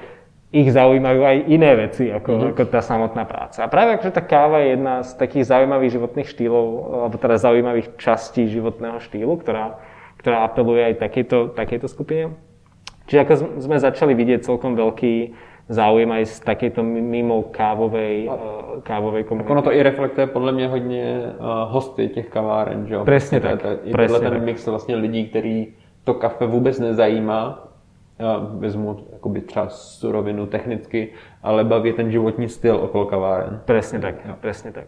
ich zaujímajú aj iné veci ako, mm-hmm. ako tá samotná práca. A práve akože tá káva je jedna z takých zaujímavých životných štýlov, alebo teda zaujímavých častí životného štýlu, ktorá, ktorá apeluje aj takejto, takejto skupine. Čiže ako sme začali vidieť celkom veľký záujem aj z takejto mimo kávovej, uh, kávovej komunity. Ono to i reflektuje podle mě hodně uh, hosty těch kaváren, že jo? Presne tak. I presne ten tak. mix vlastně lidí, který to kafe vůbec nezajímá, já vezmu jakoby třeba surovinu technicky, ale baví ten životní styl okolo kaváren. Presne tak, jo. presne tak.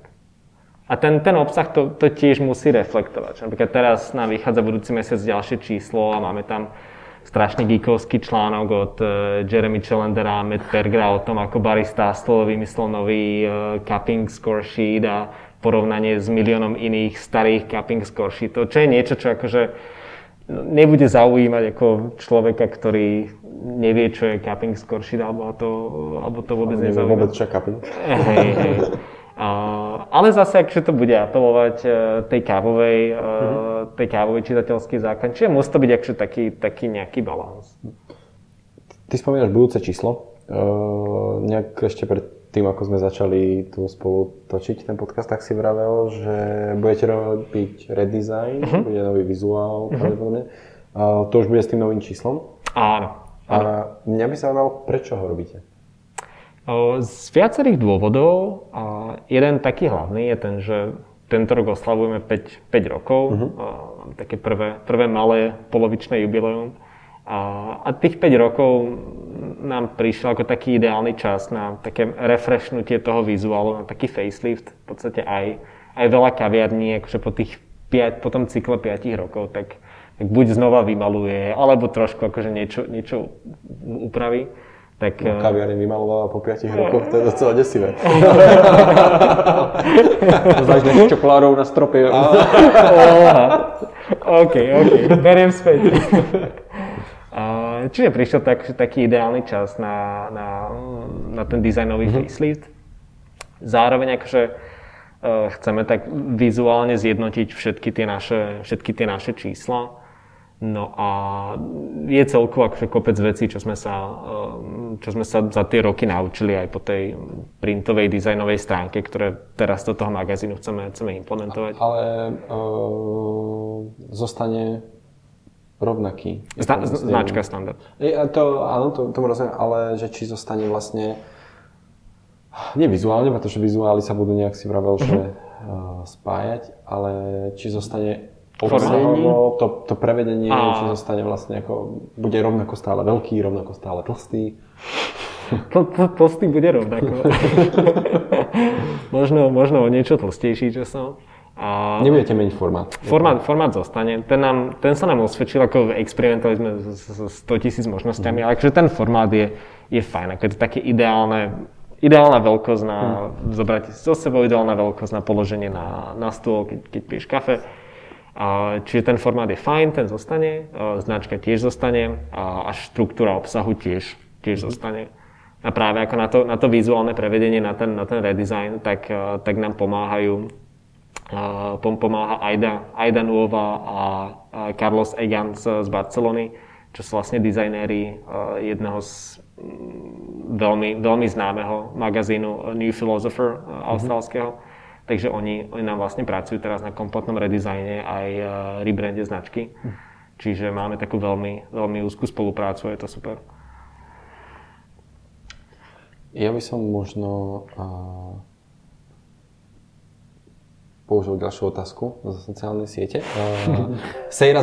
A ten, ten obsah to, to tiež musí reflektovať. Napríklad teraz nám vychádza budúci mesiac ďalšie číslo a máme tam strašne geekovský článok od uh, Jeremy Chalendera a Matt Pergra o tom, ako barista Astol vymyslel nový uh, cupping score sheet a porovnanie s miliónom iných starých cupping score sheetov, čo je niečo, čo akože nebude zaujímať ako človeka, ktorý nevie, čo je cupping score sheet, alebo to, alebo to vôbec nezaujíma. vôbec, čo je cupping. Hej, hej. Ale zase, akže to bude apelovať uh, tej kávovej, uh, tej kávovej čitateľskej zákon, čiže musí to byť akže taký, taký nejaký balans. Ty spomínaš budúce číslo. Uh, nejak ešte pred tým, ako sme začali tu spolu točiť ten podcast, tak si vravel, že budete robiť redesign, uh-huh. bude nový vizuál, uh-huh. pravdepodobne. Uh, to už bude s tým novým číslom. Áno. A mňa by sa zaujímalo, prečo ho robíte? Z viacerých dôvodov. A jeden taký hlavný je ten, že tento rok oslavujeme 5, 5 rokov. Uh-huh. Také prvé, prvé malé polovičné jubileum. A, a tých 5 rokov nám prišiel ako taký ideálny čas na také refreshnutie toho vizuálu, na taký facelift. V podstate aj, aj veľa kaviarní, akože po tých 5, po tom cykle 5 rokov, tak, tak buď znova vymaluje, alebo trošku akože niečo, niečo upraví. Tak, No, kaviareň vymalovala po 5 rokoch, to je docela desivé. Zvlášť čokoládou na stropě. Oha. OK, OK, beriem späť. Čiže prišiel tak, taký ideálny čas na, na, na ten dizajnový mm-hmm. facelift. Zároveň akože uh, chceme tak vizuálne zjednotiť všetky tie naše, všetky tie naše čísla. No a je celkovo akože kopec vecí, čo sme, sa, um, čo sme sa za tie roky naučili aj po tej printovej dizajnovej stránke, ktoré teraz do toho magazínu chceme, chceme implementovať. Ale uh, zostane rovnaký. Zna, značka standard. Je, to, áno, to, tomu rozumiem, ale že či zostane vlastne nie vizuálne, pretože vizuály sa budú nejak si vravel, že uh, spájať, ale či zostane obsahovo, to, to prevedenie, A- či zostane vlastne ako, bude rovnako stále veľký, rovnako stále tlstý. To, to, tlstý bude rovnako. možno, možno o niečo tlstejší časom. A Nebudete meniť formát. formát, formát zostane. Ten, nám, ten sa nám osvedčil, ako experimentovali sme s s 100 tisíc možnosťami, ale akože ten formát je, je fajn. Ako je to také ideálne, ideálna veľkosť na zobrať si so sebou, ideálna veľkosť na položenie na, na stôl, keď, keď piješ kafe. Čiže ten formát je fajn, ten zostane, značka tiež zostane a, štruktúra obsahu tiež, tiež zostane. A práve ako na to, na to vizuálne prevedenie, na ten, na ten redesign, tak, tak nám pomáhajú pomáha Aida, Aida Nuova a, Carlos Egan z, z Barcelony, čo sú vlastne dizajnéri jedného z mm, veľmi, veľmi známeho magazínu New Philosopher a, austrálskeho. Takže oni, oni nám vlastne pracujú teraz na kompletnom redizajne aj a, rebrande značky. Čiže máme takú veľmi, veľmi úzkú spoluprácu a je to super. Ja by som možno uh, použil ďalšiu otázku zo sociálnej siete. Uh, Sejra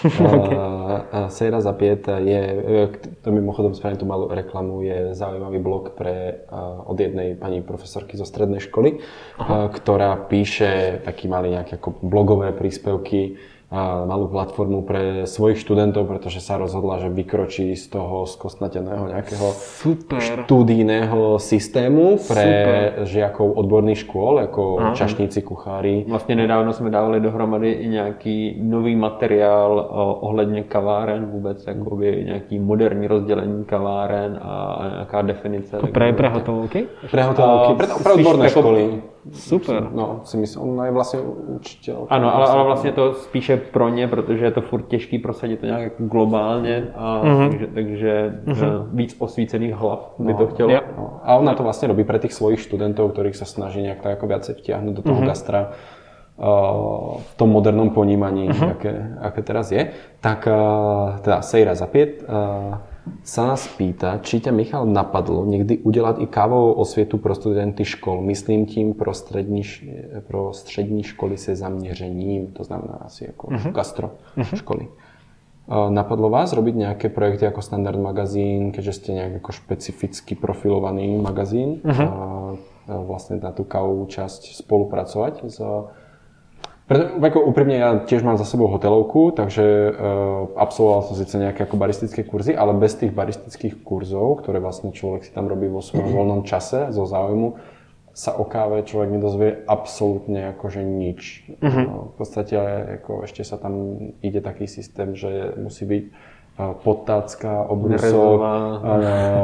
za 5. Uh, Sejra za 5 je, e, to mimochodom spravím tú malú reklamu, je zaujímavý blog pre, od jednej pani profesorky zo strednej školy, uh, ktorá píše taký malý nejaké ako blogové príspevky, a malú platformu pre svojich študentov, pretože sa rozhodla, že vykročí z toho skostnateného nejakého Super. štúdijného systému pre Super. žiakov odborných škôl, ako Aha. čašníci, kuchári. Vlastně nedávno jsme dávali dohromady i nějaký nový materiál o, ohledně kaváren vůbec, jakoby nějaký moderní rozdělení kaváren a nějaká definice. Ako pre, pre hotelovky? Pre odborné školy. Super. No, si myslím, ona je vlastne učiteľ. Ano, ale, ale vlastně to spíše pro ně, protože je to furt těžký prosadit to nějak jako globálně, a takže, takže eh, víc osvícených hlav by to chtělo. Ja. No, a ona to vlastne robí pre tých svojich študentov, ktorých sa snaží nejak tak ako viacej vtiahnuť do toho gastra. v tom modernom ponímaní, uh-huh. aké, aké teraz je. Tak teda Sejra Zapiet sa nás pýta, či ťa Michal napadlo niekdy udelať i kávovou osvietu pro studenty škol. Myslím tím pro střední, pro střední školy se zaměřením, to znamená asi jako uh-huh. gastro uh-huh. školy. Napadlo vás robiť nejaké projekty ako Standard magazín, keďže ste nejak ako špecificky profilovaný magazín uh-huh. a vlastne na tú kávovú časť spolupracovať s preto, ako úprimne, ja tiež mám za sebou hotelovku, takže uh, absolvoval som síce nejaké ako baristické kurzy, ale bez tých baristických kurzov, ktoré vlastne človek si tam robí vo svojom voľnom čase zo záujmu, sa o káve človek nedozvie absolútne akože nič. Uh-huh. No, v podstate ako ešte sa tam ide taký systém, že musí byť podtácka, obrusok,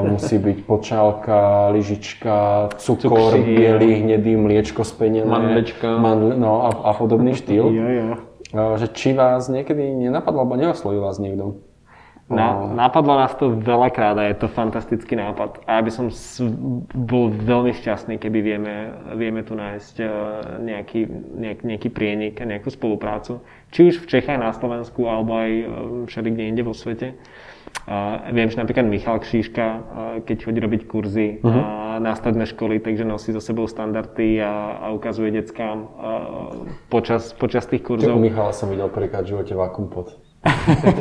musí byť počálka, lyžička, cukor, Cukři, biely, hnedý, mliečko spenené, mandlečka, mandle, no a, a podobný štýl. Jo, jo. Že či vás niekedy nenapadlo, alebo neoslovil vás niekto? Na, napadlo nás to veľakrát a je to fantastický nápad. A ja by som bol veľmi šťastný, keby vieme, vieme tu nájsť e, nejaký, nejak, nejaký prienik, nejakú spoluprácu. Či už v Čechách, na Slovensku, alebo aj e, všade kde inde vo svete. A viem, že napríklad Michal Kšíška, e, keď chodí robiť kurzy uh-huh. na stredné školy, takže nosí so sebou standardy a, a ukazuje deckám počas, počas tých kurzov. Michala som videl prvýkrát v živote vakuum pod.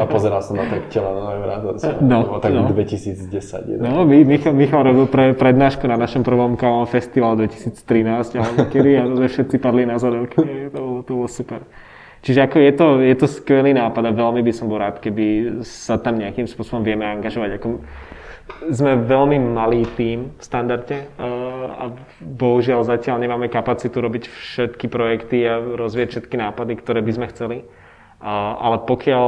A pozeral som na tak tela na vrátovce. No, tak no. 2010. No, Michal, Michal robil pre, prednášku na našom prvom kavom festival 2013, alebo kedy a sme všetci padli na zadok. To bolo, to bolo super. Čiže ako je to, je to skvelý nápad a veľmi by som bol rád, keby sa tam nejakým spôsobom vieme angažovať. Ako sme veľmi malý tím v standarde a bohužiaľ zatiaľ nemáme kapacitu robiť všetky projekty a rozvieť všetky nápady, ktoré by sme chceli. Ale pokiaľ,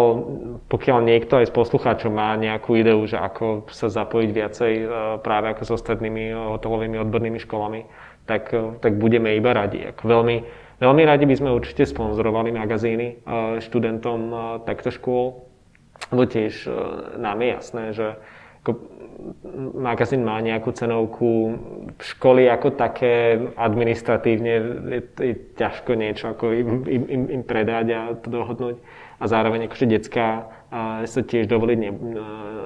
pokiaľ niekto aj z poslucháčov má nejakú ideu, že ako sa zapojiť viacej e, práve ako so strednými hotelovými odbornými školami, tak, e, tak budeme iba radi. Ako veľmi, veľmi radi by sme určite sponzorovali magazíny e, študentom takto škôl, lebo tiež nám je jasné, že ako magazín má nejakú cenovku, školy ako také administratívne je, je ťažko niečo ako im, im, im, im predať a to dohodnúť. A zároveň akože detská sa tiež dovoliť ne,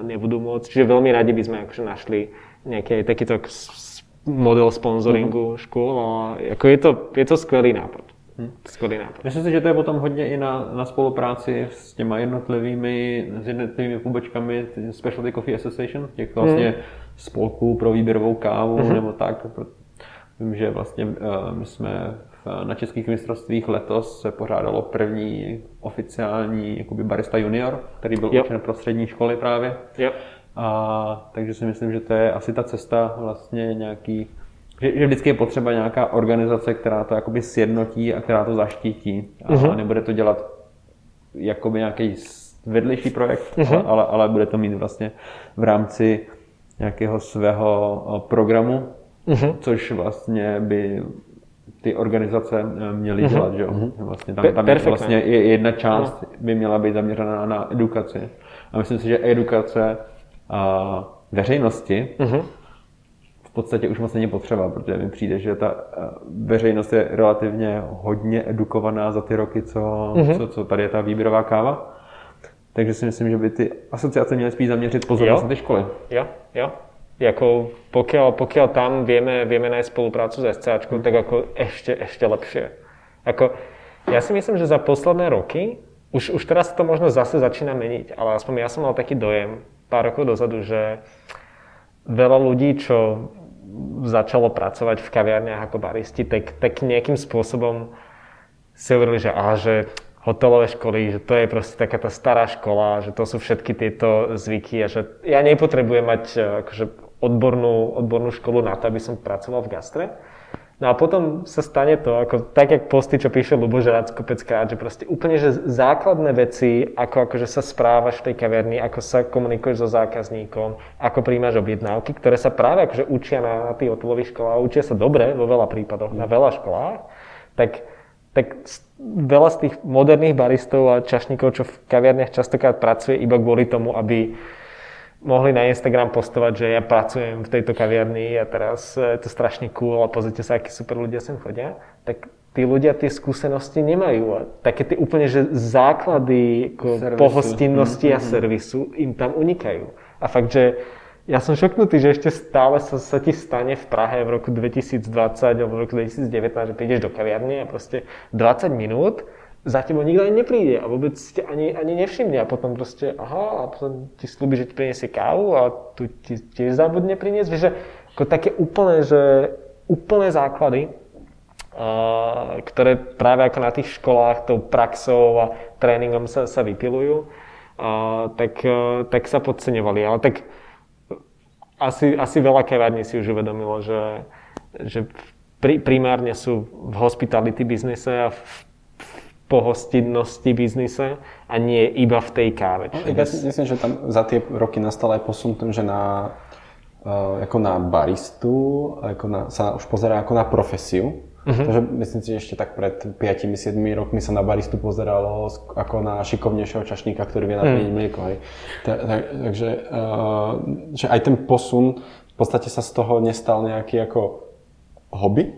nebudú môcť. Čiže veľmi radi by sme akože našli nejaký takýto model sponsoringu mm-hmm. škôl a ako je to, je to skvelý nápad. Hm. Skvělý nápad. Myslím si, že to je potom hodně i na, na spolupráci s těma jednotlivými, s jednotlivými půbočkami Specialty Coffee Association, těch vlastně hmm. spolků pro výběrovou kávu hmm. nebo tak. Vím, že vlastně uh, my jsme v, na českých mistrovstvích letos se pořádalo první oficiální jakoby barista junior, který byl určen pro střední školy právě. Jo. A, takže si myslím, že to je asi ta cesta vlastně nějaký že, že vždycky je potřeba nějaká organizace, která to jakoby sjednotí a která to zaštítí. A uh-huh. nebude to dělat jakoby nějaký vedlejší projekt, uh-huh. ale, ale bude to mít vlastně v rámci nějakého svého eh, programu, uh-huh. což vlastně by ty organizace eh, měly uh-huh. dělat, že jo? Uh-huh. Vlastně tam, tam je vlastně jedna část by měla být zaměřená na edukaci. A myslím si, že edukace a veřejnosti uh-huh v podstatě už moc není potřeba, protože mi přijde, že ta eh, veřejnost je relativně hodně edukovaná za ty roky, co, mm-hmm. co, co tady je ta výběrová káva. Takže si myslím, že by ty asociace měly spíš zaměřit pozornost na ty školy. Jo, jo. Jako pokiaľ, pokiaľ tam vieme, vieme nájsť spoluprácu s SCAčkou, mm. tak ako ešte, ešte lepšie. Ako, ja si myslím, že za posledné roky, už, už teraz to možno zase začína meniť, ale aspoň ja som mal taký dojem pár rokov dozadu, že veľa ľudí, čo začalo pracovať v kaviarniach ako baristi, tak, tak nejakým spôsobom si hovorili, že, aha, že hotelové školy, že to je proste taká tá stará škola, že to sú všetky tieto zvyky a že ja nepotrebujem mať e, akože odbornú, odbornú školu na to, aby som pracoval v gastre. No a potom sa stane to, ako, tak jak posty, čo píše Luboš Rác kopeckrát, že proste úplne že základné veci, ako akože sa správaš v tej kaviarni, ako sa komunikuješ so zákazníkom, ako príjmaš objednávky, ktoré sa práve akože učia na, na tých hotelových školách, učia sa dobre vo veľa prípadoch, na veľa školách, tak, tak veľa z tých moderných baristov a čašníkov, čo v kaviarniach častokrát pracuje iba kvôli tomu, aby mohli na Instagram postovať, že ja pracujem v tejto kaviarni a teraz je to strašne cool a pozrite sa, akí super ľudia sem chodia, tak tí ľudia tie skúsenosti nemajú. A také tie úplne, že základy ako Servisu. pohostinnosti a servisu im tam unikajú. A fakt, že ja som šoknutý, že ešte stále sa, sa ti stane v Prahe v roku 2020 alebo v roku 2019, že prídeš do kaviarne a proste 20 minút za tebou nikto ani nepríde a vôbec ťa ani, ani nevšimne a potom proste, aha, a potom ti slúbi, že ti priniesie kávu a tu ti tiež zabudne priniesť. Vieš, že ako také úplné, že úplné základy, a, ktoré práve ako na tých školách tou praxou a tréningom sa, sa vypilujú, a, tak, a, tak sa podceňovali. Ale tak asi, asi veľa kavární si už uvedomilo, že, že pri, primárne sú v hospitality biznise a v pohostinnosti biznise a nie iba v tej káve. No, ja si myslím, že tam za tie roky nastal aj posun tým, že na, uh, ako na baristu ako na, sa už pozerá ako na profesiu. Uh-huh. Takže myslím si, že ešte tak pred 5-7 rokmi sa na baristu pozeralo ako na šikovnejšieho čašníka, ktorý vie napíniť uh-huh. mlieko. Hej. Ta, tak, takže uh, že aj ten posun v podstate sa z toho nestal nejaký ako hobby,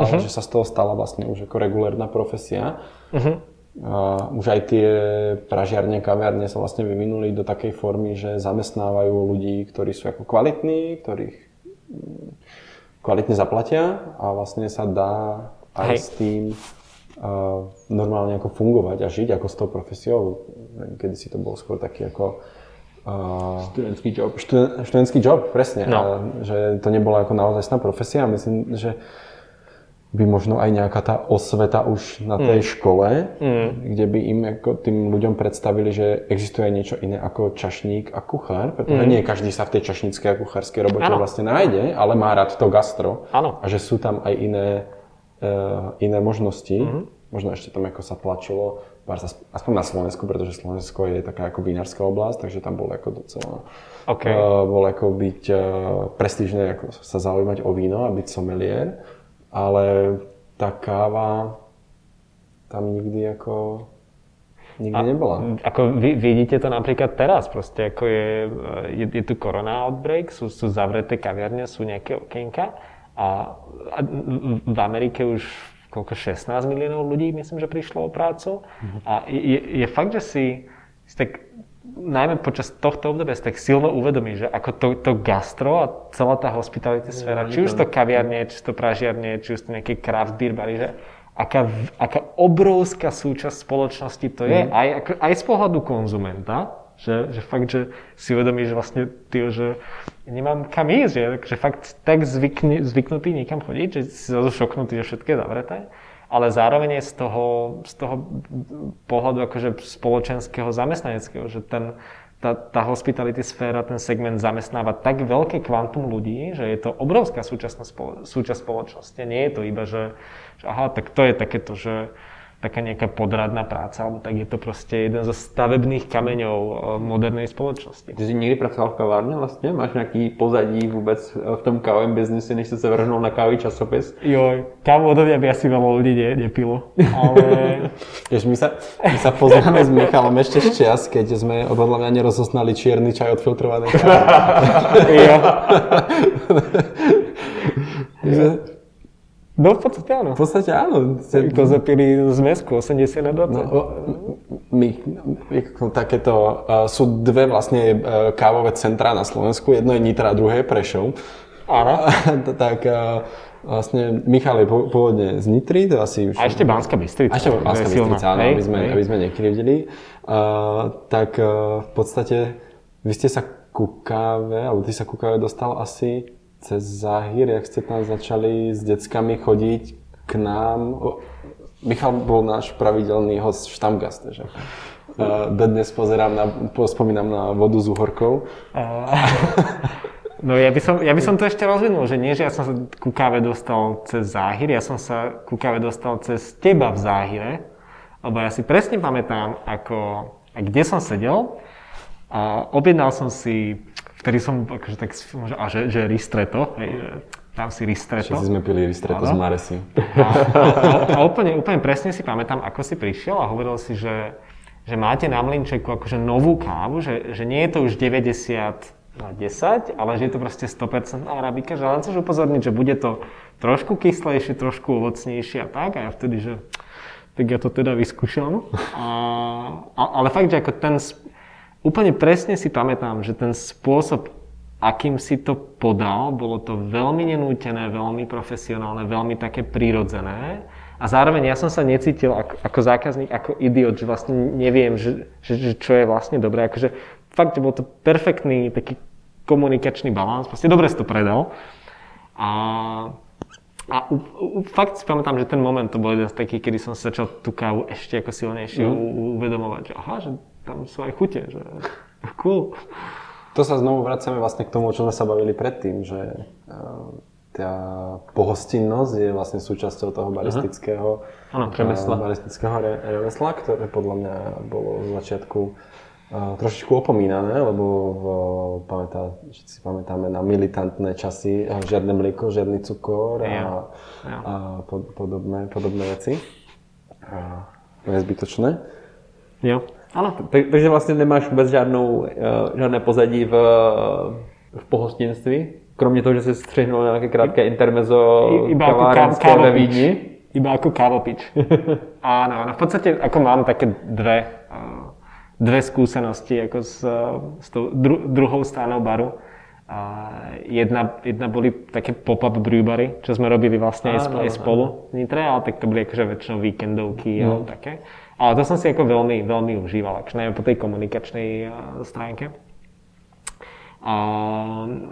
ale uh-huh. že sa z toho stala vlastne už ako regulárna profesia. Uh-huh. Uh, už aj tie pražiarne, kaviarne sa vlastne vyvinuli do takej formy, že zamestnávajú ľudí, ktorí sú ako kvalitní, ktorých mm, kvalitne zaplatia a vlastne sa dá aj Hej. s tým uh, normálne ako fungovať a žiť ako s tou profesiou. Kedy si to bol skôr taký ako uh, študentský job. Študen, študentský job, presne. No. A, že to nebola ako naozaj profesia. Myslím, že by možno aj nejaká tá osveta už na tej mm. škole, mm. kde by im ako tým ľuďom predstavili, že existuje niečo iné ako čašník a kuchár, pretože mm. nie každý sa v tej čašníckej a kuchárskej robote ano. vlastne nájde, ale má rád to gastro ano. a že sú tam aj iné, uh, iné možnosti. Mm. Možno ešte tam ako sa tlačilo, aspoň na Slovensku, pretože Slovensko je taká ako vinárska oblasť, takže tam bolo ako docela okay. uh, bolo ako byť uh, prestížne, ako sa zaujímať o víno a byť sommelier ale tá káva tam nikdy ako nikdy a, nebola. Ako vy vidíte to napríklad teraz, proste ako je, je, je tu korona outbreak, sú, sú zavreté kaviarne, sú nejaké okienka a, a v Amerike už koľko 16 miliónov ľudí, myslím, že prišlo o prácu. Mm-hmm. A je, je fakt, že si, si tak najmä počas tohto obdobia si tak silno uvedomí, že ako to, to gastro a celá tá hospitality sféra, či už to kaviarne, či to pražiarne, či už to nejaké craft beer bary, že aká, aká obrovská súčasť spoločnosti to je, mm. aj, ako, aj z pohľadu konzumenta, že, že fakt, že si uvedomí, že vlastne ty, že nemám kam ísť, že, že fakt tak zvykni, zvyknutý niekam chodiť, že si zase šoknutý, že všetko je zavreté ale zároveň je z toho, z toho pohľadu akože spoločenského, zamestnaneckého, že ten, tá, tá hospitality sféra, ten segment zamestnáva tak veľké kvantum ľudí, že je to obrovská súčasť, spoločnosti. Nie je to iba, že, že aha, tak to je takéto, že taká nejaká podradná práca, alebo tak je to proste jeden zo stavebných kameňov eh, modernej spoločnosti. Ty si někdy pracoval v kavárně vlastně? Máš nějaký pozadí vůbec eh, v tom kávovém biznise, než si se vrhnul na kávový časopis? Jo, kávu od by asi veľa ľudí ne, nepilo, ale... Jež, my, sa, my sa poznáme s Michalom ešte z čas, keď sme odhodľa nerozoznali čierny čaj od filtrovanej kávy. jo. No v podstate áno. V podstate áno. To zapili zmesku 80 na 20. No, my, takéto, uh, sú dve vlastne uh, kávové centrá na Slovensku. Jedno je Nitra, druhé je Prešov. Áno. tak uh, vlastne Michal je pôvodne z Nitry, to asi už... A ešte Banská Bystrica. A ešte Banská Bystrica, áno, aby sme, aby sme nekrivdili. Uh, tak uh, v podstate vy ste sa ku káve, alebo ty sa ku káve dostal asi cez záhir, jak ste tam začali s deckami chodiť k nám. Michal bol náš pravidelný host Štamgast, že? Dnes pozerám na, spomínam na vodu s uhorkou. No ja by, som, ja by som to ešte rozvinul, že nie, že ja som sa ku káve dostal cez záhir, ja som sa ku káve dostal cez teba v záhire, lebo ja si presne pamätám, ako, kde som sedel a objednal som si vtedy som akože tak, a že, že ristretto, hej, že tam si ristretto. Všetci sme pili ristretto z Maresi. A, a, a úplne, úplne presne si pamätám, ako si prišiel a hovoril si, že, že máte na mlinčeku akože novú kávu, že, že nie je to už 90 na 10, ale že je to proste 100% arabika, že len chceš upozorniť, že bude to trošku kyslejšie, trošku ovocnejšie a tak. A ja vtedy, že tak ja to teda vyskúšam. A, ale fakt, že ako ten, úplne presne si pamätám, že ten spôsob, akým si to podal, bolo to veľmi nenútené, veľmi profesionálne, veľmi také prírodzené. A zároveň ja som sa necítil ako, ako zákazník, ako idiot, že vlastne neviem, že, že, že čo je vlastne dobré. Akože fakt, bol to perfektný taký komunikačný balans. Proste dobre si to predal. A a u, u, fakt si pamätám, že ten moment to bol jeden z takých, kedy som sa začal tú kávu ešte ako silnejšie mm. uvedomovať, že aha, že tam sú aj chute, že cool. To sa znovu vracame vlastne k tomu, o čom sme sa bavili predtým, že uh, tá pohostinnosť je vlastne súčasťou toho baristického, uh-huh. ano, baristického remesla, ktoré podľa mňa bolo z začiatku trošičku opomínané, lebo v, pamätá, všetci pamätáme na militantné časy, žiadne mlieko, žiadny cukor a, ja. Ja. a pod, podobné, podobné veci. A to je zbytočné. Jo. Ano, takže vlastně nemáš vůbec žádnou, e, žádné pozadí v, v pohostinství? Kromě toho, že jsi střihnul nějaké krátké intermezo iba kavárenské ve Vídni? Iba ako kávopič. áno, áno. V podstate ako mám také dve dve skúsenosti ako s, s tou dru, druhou stranou baru. A jedna, jedna boli také pop-up brewbary, čo sme robili vlastne aj, aj spolu v Nitre, ale tak to boli akože väčšinou víkendovky no. alebo také. Ale to som si ako veľmi, veľmi užíval, akože najmä po tej komunikačnej stránke. A,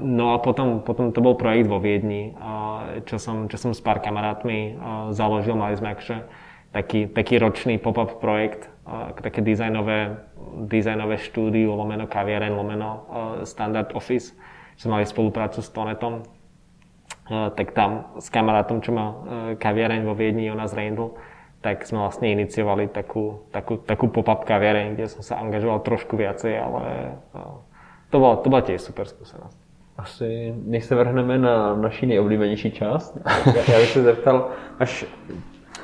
no a potom, potom to bol projekt vo Viedni, a, čo, som, čo som s pár kamarátmi založil. Mali sme akože taký, taký ročný pop-up projekt, také dizajnové, dizajnové štúdiu, lomeno kaviaren, lomeno uh, standard office. Sme mali spoluprácu s Tonetom, uh, tak tam s kamarátom, čo má kaviareň vo Viedni, Jonas Reindl, tak sme vlastne iniciovali takú, takú, takú pop-up kaviareň, kde som sa angažoval trošku viacej, ale to bola, to bola tiež super skúsenosť. Asi, než se vrhneme na naší nejoblíbenější část, já, já bych se zeptal, až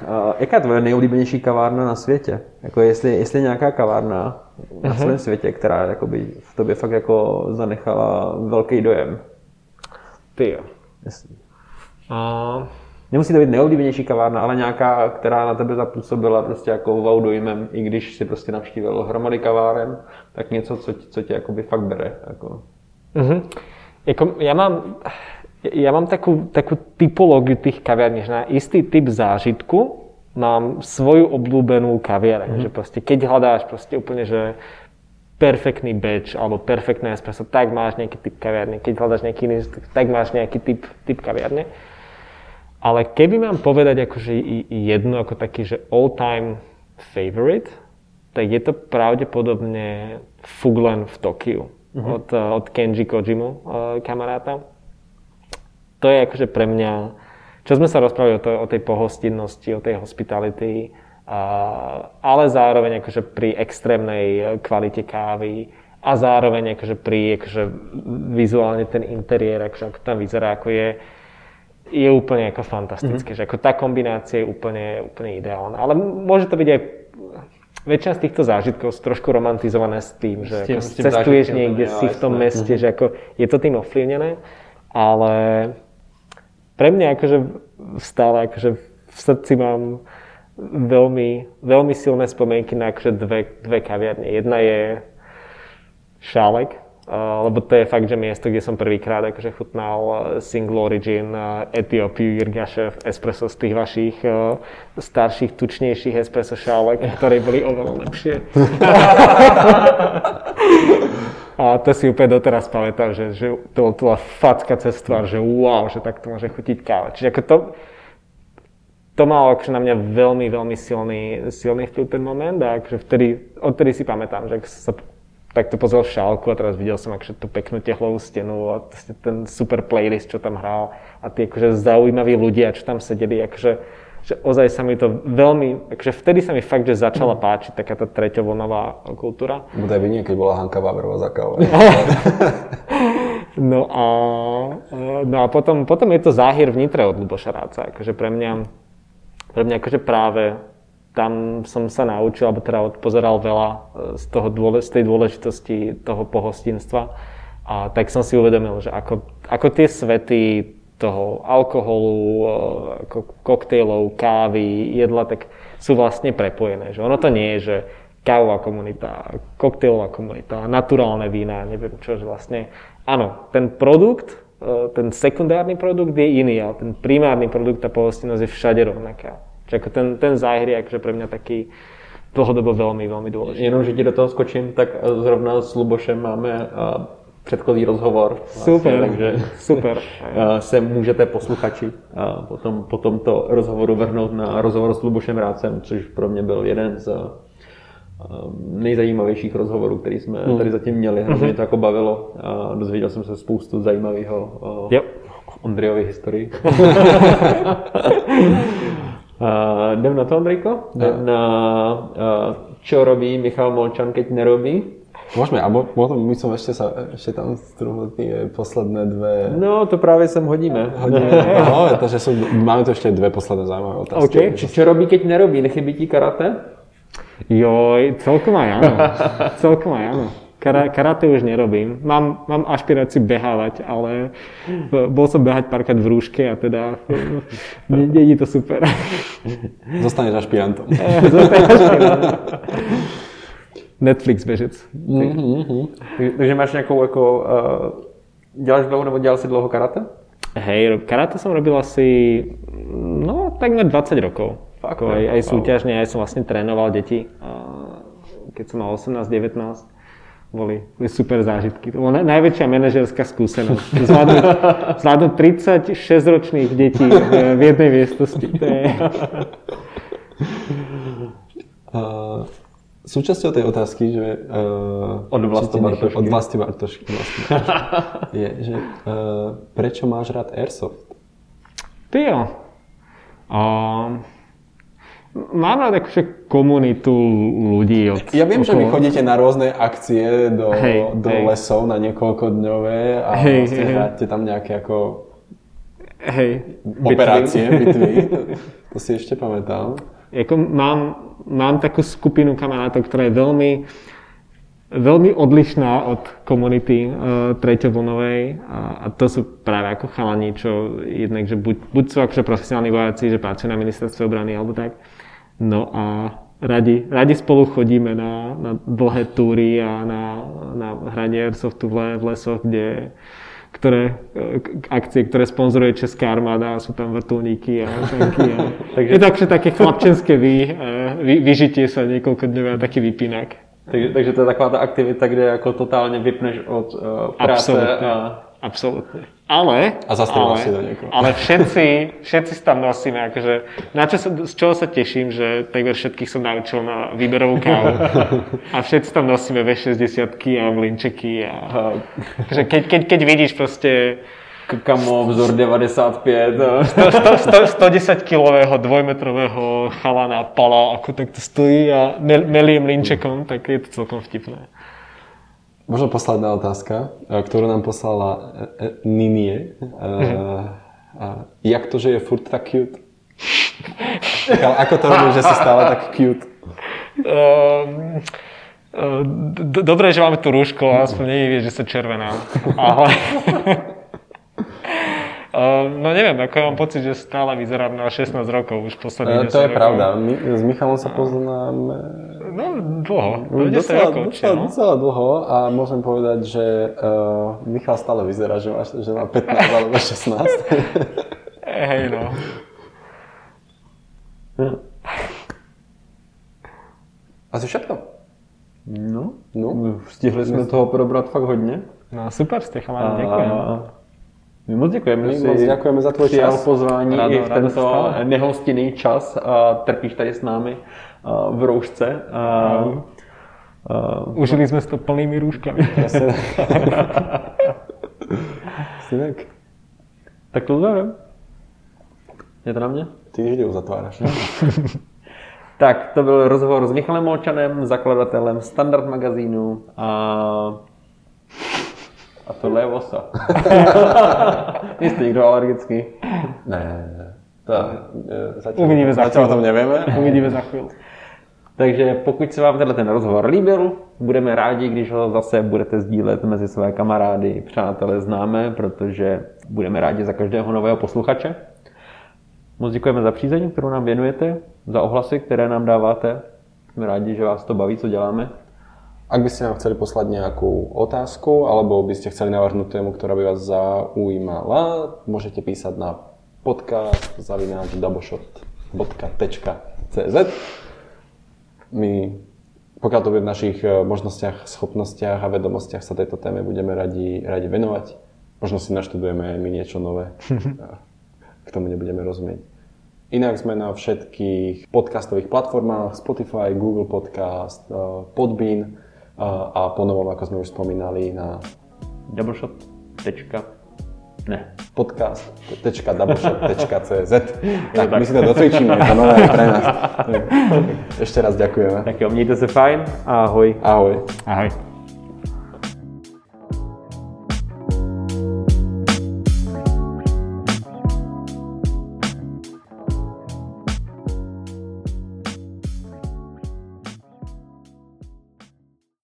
Uh, jaká je tvoje nejoblíbenější kavárna na světě? Jako jestli, jestli nějaká kavárna na uh-huh. celém světě, která jakoby v tobě fakt jako zanechala velký dojem. Ty jo. Uh... Nemusí to být nejoblíbenější kavárna, ale nějaká, která na tebe zapůsobila prostě jako wow dojmem, i když si prostě navštívil hromady kaváren, tak něco, co, co tě jakoby fakt bere. Jako. Uh-huh. Jako, já mám, ja mám takú, takú typológiu tých kaviarní, že na istý typ zážitku mám svoju obľúbenú kaviareň, mm-hmm. že proste keď hľadáš proste úplne, že perfektný batch alebo perfektné espresso, tak máš nejaký typ kaviarne. Keď hľadáš nejaký iný, tak máš nejaký typ, typ kaviarne. Ale keby mám povedať akože jednu ako taký, že all-time favorite, tak je to pravdepodobne Fuglen v Tokiu mm-hmm. od, od Kenji Kojimu, eh, kamaráta to je akože pre mňa, čo sme sa rozprávali o, to, o tej pohostinnosti, o tej hospitality, a, ale zároveň akože pri extrémnej kvalite kávy a zároveň akože pri akože vizuálne ten interiér, akože ako tam vyzerá, ako je, je úplne ako fantastické, mm-hmm. že ako tá kombinácia je úplne, úplne ideálna. Ale môže to byť aj väčšina z týchto zážitkov sú trošku romantizované s tým, že s tým, ako s tým cestuješ niekde, si v tom meste, mm-hmm. že ako je to tým ovplyvnené, ale pre mňa akože stále akože v srdci mám veľmi, veľmi silné spomienky na akože dve, dve kaviarne. Jedna je Šálek, lebo to je fakt, že miesto, kde som prvýkrát akože chutnal single origin Etiópiu, Jirgašev, espresso z tých vašich starších, tučnejších espresso šálek, ktoré boli oveľa lepšie. A to si úplne doteraz pamätám, že, že to bola facka cez tvár, že wow, že takto môže chutiť káva. Čiže ako to, to malo akože na mňa veľmi, veľmi silný, silný vplyv ten moment a akože vtedy, odtedy si pamätám, že sa takto pozrel v šálku a teraz videl som akože tú peknú tehlovú stenu a ten super playlist, čo tam hral a tí akože zaujímaví ľudia, čo tam sedeli, akože že ozaj sa mi to veľmi, akože vtedy sa mi fakt, že začala páčiť taká tá treťovlnová kultúra. To je vidieť, keď bola Hanka Váberová za kávu. no a, no a potom, potom je to záhir v Nitre od Luboša Ráca. Akože pre mňa, pre mňa akože práve tam som sa naučil, alebo teda odpozeral veľa e, z, toho, z tej dôležitosti toho pohostinstva. A tak som si uvedomil, že ako, ako tie svety toho alkoholu, eh, ako koktejlov, kávy, jedla, tak sú vlastne prepojené. Že ono to nie je, že kávová komunita, koktejlová komunita, naturálne vína, neviem čo, že vlastne áno, ten produkt, eh, ten sekundárny produkt je iný, ale ten primárny produkt, tá pohostinnosť je všade rovnaká. Čiže ako ten, ten záhir je akože pre mňa taký dlhodobo veľmi, veľmi dôležitý. Jenom, že ti do toho skočím, tak zrovna s Lubošem máme předchozí rozhovor. Super, vlastně, takže super. se můžete posluchači potom, po tomto rozhovoru vrhnout na rozhovor s Lubošem Rácem, což pro mě byl jeden z nejzajímavějších rozhovorů, který jsme hmm. tady zatím měli. Hrozně mě to jako bavilo a dozvěděl jsem se spoustu zajímavého yep. Ondřejovy historii. Uh, jdem na to, Ondrejko? Jdem na uh, čo robí Michal Molčan, keď nerobí? Môžeme, a potom my som ešte, sa, ešte tam strúhol tie posledné dve... No, to práve sem hodíme. hodíme. no, takže sú, máme tu ešte dve posledné zaujímavé otázky. Okay. Či čo robí, keď nerobí? Nechybí ti karate? Joj, celkom aj áno. celkom aj áno. Kara, karate už nerobím. Mám, mám ašpiráciu behávať, ale bol som behať párkrát v rúške a teda nie je to super. Zostaneš ašpirantom. Zostaneš ašpirantom. Netflix bežec. Mm-hmm. Takže máš nejakou ako... Uh, děláš dlouho nebo dělal si dlouho karate? Hej, karate som robil asi, no, takmer 20 rokov. Fakt, aj, aj súťažne, aj som vlastne trénoval deti, keď som mal 18-19 boli, boli super zážitky. To bola najväčšia manažerská skúsenosť. Zvládnuť 36 ročných detí v jednej miestnosti. To je... Uh, súčasťou tej otázky, že... Uh, od Vlasto Bartošky. Od Vlasti Bartošky. Vlastne, je, že uh, prečo máš rád Airsoft? Ty jo. Uh, Mám rád akože komunitu ľudí. Od, ja viem, okolo. že vy chodíte na rôzne akcie do, hej, do hej. lesov na niekoľko dňové a hej, vlastne hej. hráte tam nejaké ako hej. operácie, bitvy. to, si ešte pamätám. Jako mám, mám takú skupinu kamarátov, ktorá je veľmi veľmi odlišná od komunity uh, treťovlnovej a, a to sú práve ako chalani, čo jednak, že buď, buď sú akože profesionálni vojaci, že pracujú na ministerstve obrany alebo tak, No a radi, radi spolu chodíme na, na dlhé túry a na, na hranie airsoftu v, v lesoch, kde ktoré, akcie, ktoré sponzoruje Česká armáda a sú tam vrtulníky a tanky. A... Takže... Je to akože také chlapčenské vy, e, vy, vyžitie sa niekoľko dňové a taký vypínak. Takže, takže to je taková ta aktivita, kde jako totálně vypneš od uh, práce Absolutně. a Absolutne. Ale, a ale, si do niekoho. ale všetci, všetci si tam nosíme, akože, na čo sa, z čoho sa teším, že takmer všetkých som naučil na výberovú kávu. A všetci tam nosíme V60 a mlinčeky. A, akože keď, keď, keď vidíš proste Kamo, vzor 95. 100, 100, 110 kilového dvojmetrového chalana pala, ako takto stojí a melie mlinčekom, tak je to celkom vtipné. Možno posledná otázka, e, ktorú nám poslala e, e, Ninie. Uh, jak to, že je furt tak cute? Ako to robíš, že si stále tak cute? Um, Dobre, že máme tu rúško, aspoň nie že sa červená. Ale... Ehm, no neviem, ako mám pocit, že stále vyzerám na 16 rokov už posledných uh, To je rokov. pravda. My, s Michalom sa poznáme... No dlho, no, docela, rokov, docela, no? docela dlho a môžem povedať, že uh, Michal stále vyzerá, že má, že má 15 alebo 16. Hej no. Asi všetko. No, no. stihli sme toho probrať fakt hodne. No super ste chalani, ďakujem. My moc děkujeme, že jsi za tvůj čas. pozvání Rado, i v tento nehostinný čas a trpíš tady s námi v roušce. A, uh, Užili jsme to plnými růžkami. Synek. Tak to zdravím. Je to na mě? Ty vždy uzatváraš. tak, to byl rozhovor s Michalem Molčanem, zakladatelem Standard magazínu a a tohle je osa. Jste někdo alergický? Ne, to, zatím, Uvidíme za chvíli. o tom nevieme. Uvidíme za chvíli. Takže pokud se vám tenhle ten rozhovor líbil, budeme rádi, když ho zase budete sdílet mezi své kamarády, přátelé, známé, protože budeme rádi za každého nového posluchače. Moc děkujeme za přízeň, kterou nám věnujete, za ohlasy, které nám dáváte. Jsme rádi, že vás to baví, co děláme. Ak by ste nám chceli poslať nejakú otázku, alebo by ste chceli navrhnúť tému, ktorá by vás zaujímala, môžete písať na podcast zavináč doubleshot.cz My, pokiaľ to bude v našich eh, možnostiach, schopnostiach a vedomostiach, sa tejto téme budeme radi, radi venovať. Možno si naštudujeme my niečo nové. K tomu nebudeme rozumieť. Inak sme na všetkých podcastových platformách Spotify, Google Podcast, eh, Podbean a, a ponovom, ako sme už spomínali, na Doubleshot. Tečka. Ne. podcast.doubleshot.cz Tak, my si to docvičíme, je to nové pre nás. Ešte raz ďakujeme. Tak jo, mějte se fajn a ahoj. Ahoj. Ahoj.